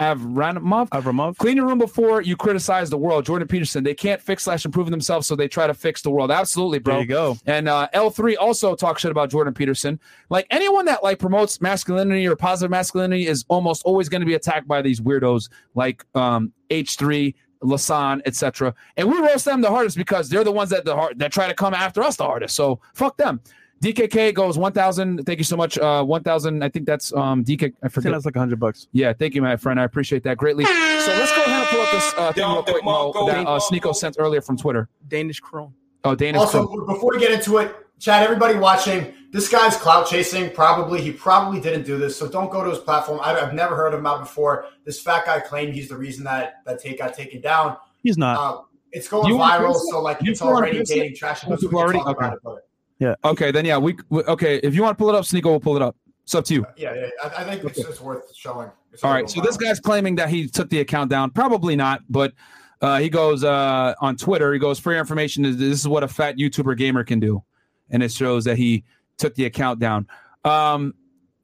S1: Avranimov.
S2: Avramov.
S1: Clean your room before you criticize the world. Jordan Peterson. They can't fix slash improve themselves, so they try to fix the world. Absolutely, bro.
S2: There you go.
S1: And uh, H3 also talks shit about Jordan Peterson. Like anyone that like promotes masculinity or positive masculinity is almost always going to be attacked by these weirdos like um, H3, Hasan, etc. And we roast them the hardest because they're the ones that the hard, that try to come after us the hardest. So fuck them. DKK goes 1,000. Thank you so much. Uh, 1,000. I think that's um, DK. I
S2: I
S1: forget.
S2: that's like hundred bucks.
S1: Yeah, thank you, my friend. I appreciate that greatly. So let's go ahead and pull up this uh, thing real quick, Mo, that uh, Sneako sent earlier from Twitter.
S2: Danish krone.
S1: Oh, Danish.
S3: Also,
S1: Crew.
S3: before we get into it, Chad, everybody watching, this guy's clout chasing. Probably he probably didn't do this, so don't go to his platform. I, I've never heard of him out before. This fat guy claimed he's the reason that that take got taken down.
S2: He's not.
S3: Uh, it's going
S1: You want
S3: viral,
S1: Chris?
S3: so like
S1: You
S3: it's already
S1: Chris?
S3: gaining traction.
S1: You people already-
S3: talk
S1: okay.
S3: about it, but
S1: Okay, then yeah, we, we okay. If you want to pull it up, Sneako will pull it up. It's up to you.
S3: yeah, yeah I, I think it's, it's worth showing. It's
S1: All
S3: already
S1: right. So this guy's claiming that he took the account down. Probably not, but uh, he goes uh, on Twitter. He goes, "For your information, this is what a fat YouTuber gamer can do," and it shows that he took the account down. Um,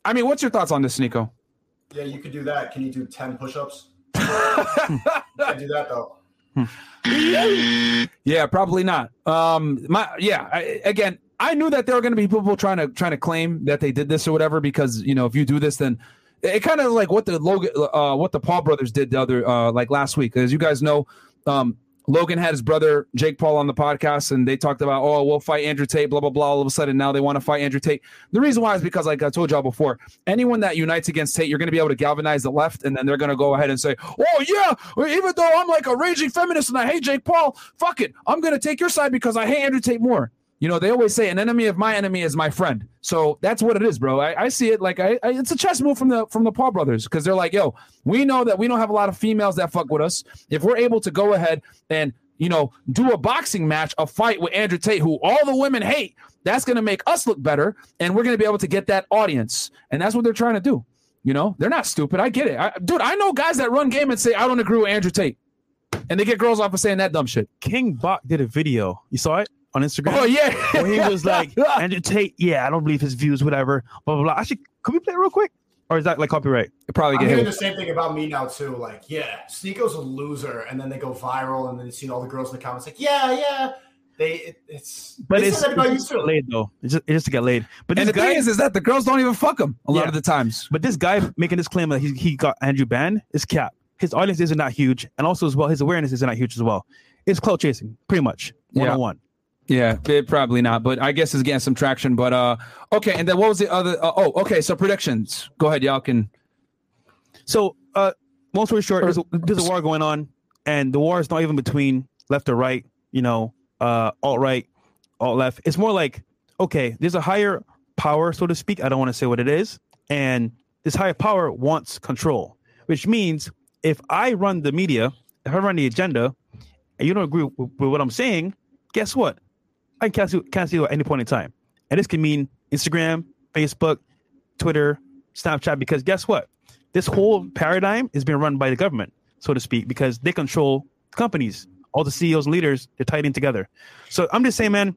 S1: I mean, what's your thoughts on this, Sneako?
S3: Yeah, you could do that. Can you do ten push-ups? you can do that though.
S1: Yeah, probably not. Um, my yeah. I, again, I knew that there were going to be people trying to trying to claim that they did this or whatever because you know if you do this, then it kind of like what the Logan, uh, what the Paul brothers did the other uh, like last week. As you guys know, um, Logan had his brother Jake Paul on the podcast, and they talked about oh we'll fight Andrew Tate, blah blah blah. All of a sudden now they want to fight Andrew Tate. The reason why is because like I told y'all before, anyone that unites against Tate, you're going to be able to galvanize the left, and then they're going to go ahead and say, oh yeah, even though I'm like a raging feminist and I hate Jake Paul, fuck it, I'm going to take your side because I hate Andrew Tate more. You know, they always say an enemy of my enemy is my friend. So that's what it is, bro. I, I see it like I, I it's a chess move from the from the Paul brothers because they're like, yo, we know that we don't have a lot of females that fuck with us. If we're able to go ahead and you know do a boxing match, a fight with Andrew Tate, who all the women hate, that's gonna make us look better, and we're gonna be able to get that audience, and that's what they're trying to do. You know, they're not stupid. I get it, I, dude. I know guys that run game and say I don't agree with Andrew Tate, and they get girls off of saying that dumb shit.
S2: King Bach did a video. You saw it on oh, Instagram.
S1: Oh yeah,
S2: Where he was like, Andrew Tate, yeah, I don't believe his views, whatever, blah blah blah. Actually, could we play it real quick, or is that like copyright?
S1: It probably
S3: I'm
S1: get
S3: hearing the same thing about me now too. Like, yeah, Sneako's a loser, and then they go viral, and then you see all the girls in the comments like, yeah, yeah. They, it, it's,
S2: But it's,
S3: said that about
S2: it's just to get laid though. It's just, it's just to get laid. But
S1: And the
S2: guy,
S1: thing is, is that the girls don't even fuck him a lot
S2: Yeah.
S1: of the times.
S2: but this guy making this claim that he, he got Andrew banned is cap. His audience isn't that huge, and also as well, his awareness isn't that huge as well. It's clout chasing, pretty much one
S1: Yeah.
S2: on one.
S1: Yeah, it, probably not, but I guess it's getting some traction. But uh, okay, and then what was the other? Uh, oh, okay. So predictions. Go ahead, y'all can.
S2: So, uh, long story short, there's a, there's a war going on, and the war is not even between left or right, you know, uh, alt right, alt left. It's more like, okay, there's a higher power, so to speak. I don't want to say what it is, and this higher power wants control, which means if I run the media, if I run the agenda, and you don't agree with, with what I'm saying, guess what? I can cancel, cancel at any point in time, and this can mean Instagram, Facebook, Twitter, Snapchat, because guess what? This whole paradigm is being run by the government. so to speak, because they control companies. All the CEOs and leaders, they're tied in together. So I'm just saying, man,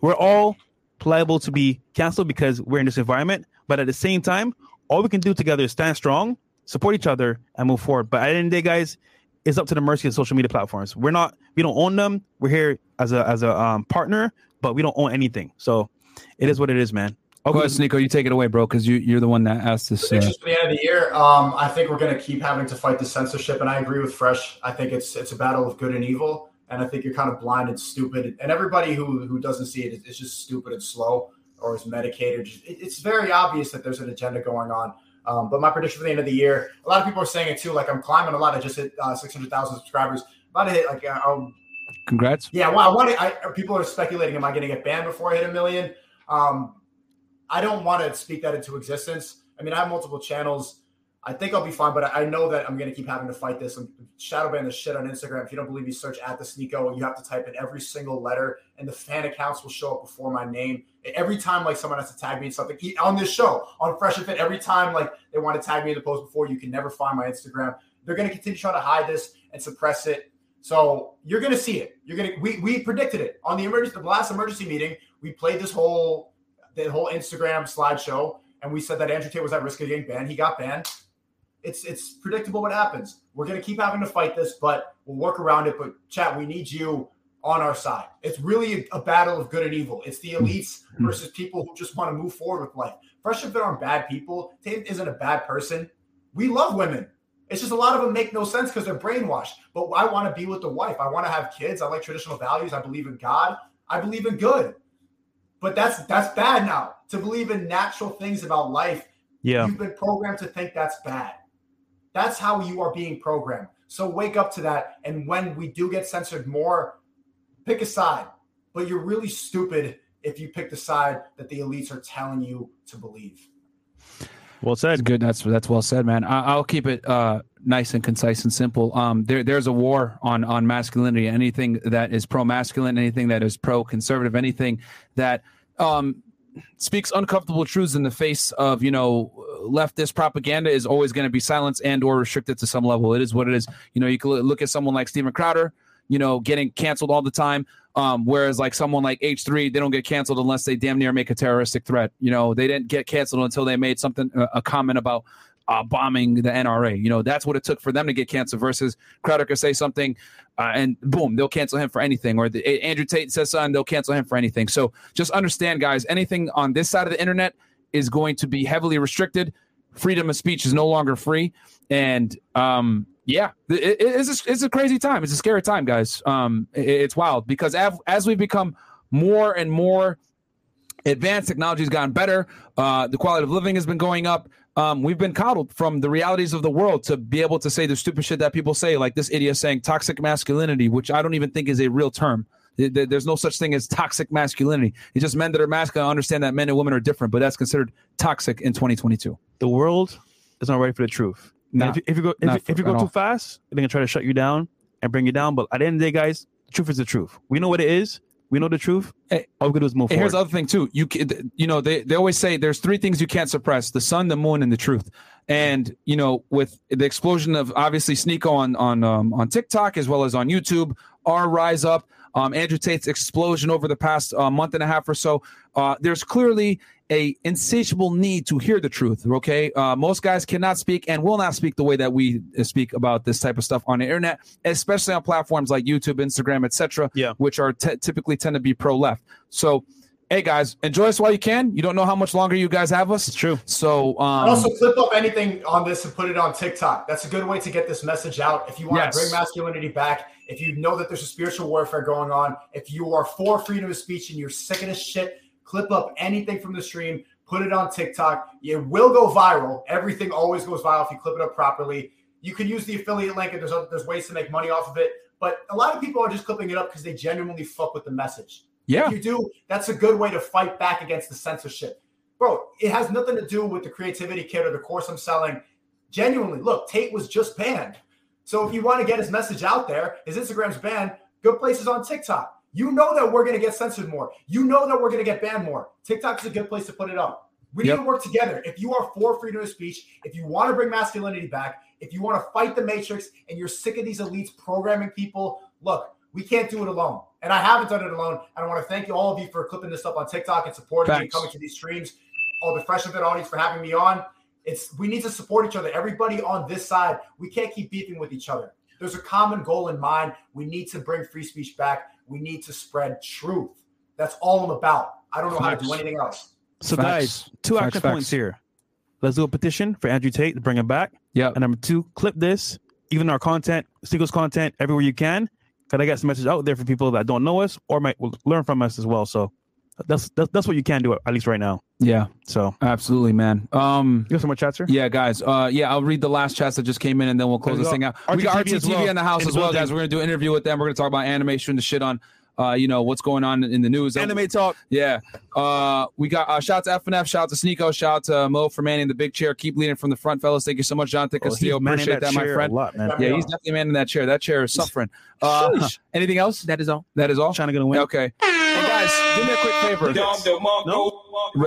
S2: we're all liable to be canceled because we're in this environment. But at the same time, all we can do together is stand strong, support each other, and move forward. But at the end of the day, guys, it's up to the mercy of social media platforms. We're not, we don't own them. We're here as a as a um, partner, but we don't own anything. So it is what it is, man.
S1: Go ahead, Sneako. You take it away, bro, because you you're the one that asked this. Uh,
S3: Predictions for the end of the year. Um, I think we're going to keep having to fight the censorship, and I agree with Fresh. I think it's it's a battle of good and evil, and I think you're kind of blind and stupid. And everybody who who doesn't see it is is just stupid and slow or is medicated. It's very obvious that there's an agenda going on. Um, but my prediction for the end of the year, a lot of people are saying it too. Like I'm climbing a lot. I just hit uh, 600,000 subscribers. About to hit like uh, um,
S1: congrats.
S3: yeah, well, I want to. I, people are speculating, am I going to get banned before I hit a million? Um, I don't want to speak that into existence. I mean, I have multiple channels. I think I'll be fine, but I know that I'm going to keep having to fight this. I'm shadow ban the shit on Instagram. If you don't believe me, search at the Sneako. You have to type in every single letter, and the fan accounts will show up before my name. Every time, like someone has to tag me in something on this show on Fresh and Fit. Every time, like they want to tag me in the post before, you can never find my Instagram. They're going to continue trying to hide this and suppress it. So you're going to see it. You're going to. We we predicted it on the emergency, the last emergency meeting. We played this whole the whole Instagram slideshow, and we said that Andrew Tate was at risk of getting banned. He got banned. It's it's predictable what happens. We're gonna keep having to fight this, but we'll work around it. But chat, we need you on our side. It's really a, a battle of good and evil. It's the elites versus people who just want to move forward with life. Fresh and Fit aren't bad people. Tate isn't a bad person. We love women. It's just a lot of them make no sense because they're brainwashed. But I want to be with the wife. I want to have kids. I like traditional values. I believe in God. I believe in good. But that's that's bad now. To believe in natural things about life,
S2: Yeah.
S3: you've been programmed to think that's bad. That's how you are being programmed. So wake up to that. And when we do get censored more, pick a side. But you're really stupid if you pick the side that the elites are telling you to believe.
S2: Well said.
S1: good. That's that's well said, man. I, I'll keep it uh, nice and concise and simple. Um, there there's a war on on masculinity. Anything that is pro masculine, anything that is pro conservative, anything that um, speaks uncomfortable truths in the face of you know leftist propaganda is always going to be silenced and or restricted to some level. It is what it is. You know, you can look at someone like Steven Crowder. You know, getting canceled all the time. Um, whereas like someone like H3, they don't get canceled unless they damn near make a terroristic threat. You know, they didn't get canceled until they made something a, a comment about uh, bombing the NRA. You know, that's what it took for them to get canceled. Versus Crowder could say something, uh, and boom, they'll cancel him for anything. Or the, Andrew Tate says something, they'll cancel him for anything. So just understand, guys, anything on this side of the internet is going to be heavily restricted. Freedom of speech is no longer free, and um, yeah, it, it- it's a, it's a crazy time. It's a scary time, guys. Um, it- it's wild because as, as we become more and more advanced, technology has gotten better. Uh, the quality of living has been going up. Um, we've been coddled from the realities of the world to be able to say the stupid shit that people say, like this idiot saying toxic masculinity, which I don't even think is a real term. There- there- There's no such thing as toxic masculinity. It's just men that are masculine I understand that men and women are different, but that's considered toxic in 2022.
S2: The world is not ready for the truth.
S1: Nah,
S2: if, you- if you go if, if you go too
S1: all.
S2: fast, they're gonna try to shut you down and bring you down. But at the end of the day, guys, the truth is the truth. We know what it is. We know the truth.
S1: Hey,
S2: All we can do is move
S1: And here's the other thing too. You you know, they, they always say there's three things you can't suppress: the sun, the moon, and the truth. And you know, with the explosion of obviously Sneako on on um, on TikTok as well as on YouTube, our rise up, um, Andrew Tate's explosion over the past uh, month and a half or so. Uh, there's clearly a insatiable need to hear the truth. Okay, uh, most guys cannot speak and will not speak the way that we uh, speak about this type of stuff on the internet, especially on platforms like YouTube, Instagram, etc.
S2: Yeah.
S1: which are t- typically tend to be pro left. So, hey guys, enjoy us while you can. You don't know how much longer you guys have us.
S2: It's true.
S1: So, um,
S3: also clip up anything on this and put it on TikTok. That's a good way to get this message out. If you want
S1: Yes.
S3: to bring masculinity back, if you know that there's a spiritual warfare going on, if you are for freedom of speech and you're sick of this shit, clip up anything from the stream, put it on TikTok. It will go viral. Everything always goes viral if you clip it up properly. You can use the affiliate link, and there's other, there's ways to make money off of it. But a lot of people are just clipping it up because they genuinely fuck with the message.
S1: yeah,
S3: If you do, that's a good way to fight back against the censorship. Bro, it has nothing to do with the creativity kit or the course I'm selling. Genuinely, look, Tate was just banned. So if you want to get his message out there, his Instagram's banned, good places on TikTok. You know that we're going to get censored more. You know that we're going to get banned more. TikTok is a good place to put it up. We need to work together. If you are for freedom of speech, if you want to bring masculinity back, if you want to fight the matrix and you're sick of these elites programming people, look, we can't do it alone. And I haven't done it alone. And I want to thank you all of you for clipping this up on TikTok and supporting me and coming to these streams. All the Fresh Event audience for having me on. It's we need to support each other. Everybody on this side, we can't keep beefing with each other. There's a common goal in mind. We need to bring free speech back. We need to spread truth. That's all I'm about. I don't know how to do anything else.
S2: So
S1: Facts.
S2: guys, two
S1: Facts,
S2: action
S1: facts.
S2: points here. Let's do a petition for Andrew Tate to bring him back.
S1: Yeah.
S2: And number two, clip this, even our content, Sneako's content everywhere you can. Cause I got some message out there for people that don't know us or might learn from us as well. So that's that's, that's what you can do at least right now.
S1: Yeah.
S2: So
S1: Absolutely, man. Um.
S2: you have some more chats, sir?
S1: Yeah, guys. Uh, yeah, I'll read the last chats that just came in, and then we'll close
S2: There
S1: this
S2: you
S1: thing
S2: go.
S1: out. we got
S2: RTTV as
S1: RTTV
S2: well
S1: in the house
S2: in
S1: as
S2: the
S1: well, guys. We're gonna do an interview with them. We're gonna talk about animation, the shit on, uh, you know, what's going on in the news.
S2: Anime talk.
S1: Yeah. Uh, we got uh, shout out to FNF, shout out to Sneako, shout out to Mo for manning the big chair. Keep leading from the front, fellas. Thank you so much, Jonathan
S2: Oh, he's
S1: Castillo.
S2: manning
S1: Appreciate that, my friend.
S2: A lot, man.
S1: Yeah, he's definitely manning that chair. That chair is suffering. Uh, anything else?
S2: That is all.
S1: That is all.
S2: Trying to win.
S1: Okay. Hey guys, do me a quick favor.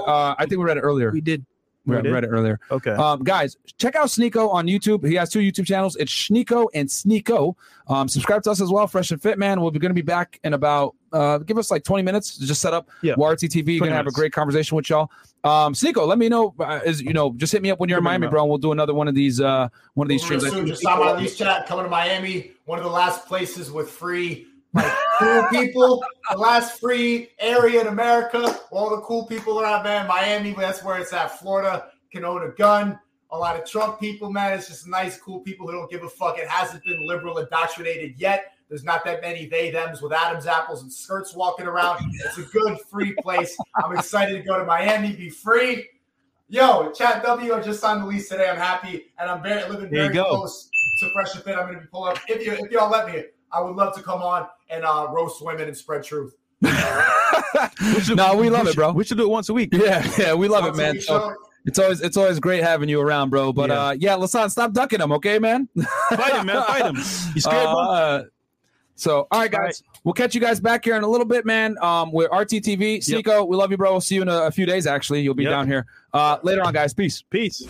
S1: Uh, I think we read it earlier.
S2: We did.
S1: We
S2: We did?
S1: read it earlier.
S2: Okay.
S1: Um, guys, check out Sneako on YouTube. He has two YouTube channels. It's Sneako and Sneako. Um, subscribe to us as well, Fresh and Fit, man. We're going to be back in about uh, give us like 20 minutes to just set up
S2: Yeah.
S1: WRT TV. You're going to have a great conversation with y'all. Um, Sneako, let me know. Uh, is you know, just hit me up when you're in Miami, bro. And we'll do another one of these. Uh, one of these
S3: Real
S1: streams. I
S3: soon,
S1: think-
S3: just saw my lease chat coming to Miami. One of the last places with free, like cool people. The last free area in America. All the cool people are out, man. Miami, that's where it's at. Florida can own a gun. A lot of Trump people, man. It's just nice, cool people who don't give a fuck. It hasn't been liberal indoctrinated yet. There's not that many they thems with Adam's apples and skirts walking around. It's a good free place. I'm excited to go to Miami, be free. Yo, Chat W, I just signed the lease today. I'm happy, and I'm very living very close to Fresh Fit. I'm going to be pulling up. If you if y'all let me, I would love to come on and uh, roast women and spread truth.
S1: no, we love it, bro.
S2: We should do it once a week.
S1: Yeah, yeah, we love it,
S3: Once a
S1: man. So, it's always it's always great having you around, bro. But
S2: Yeah.
S1: uh, yeah, Hasan, stop ducking him, okay, man.
S2: Fight him, man. Fight him. You scared, bro?
S1: Uh, so, all right, guys,
S2: All right.
S1: we'll catch you guys back here in a little bit, man. Um, we're RTTV. Sneako, we love you, bro. We'll see you in a, a few days. Actually, you'll be
S2: Yep.
S1: down here uh, later on, guys. Peace.
S2: Peace.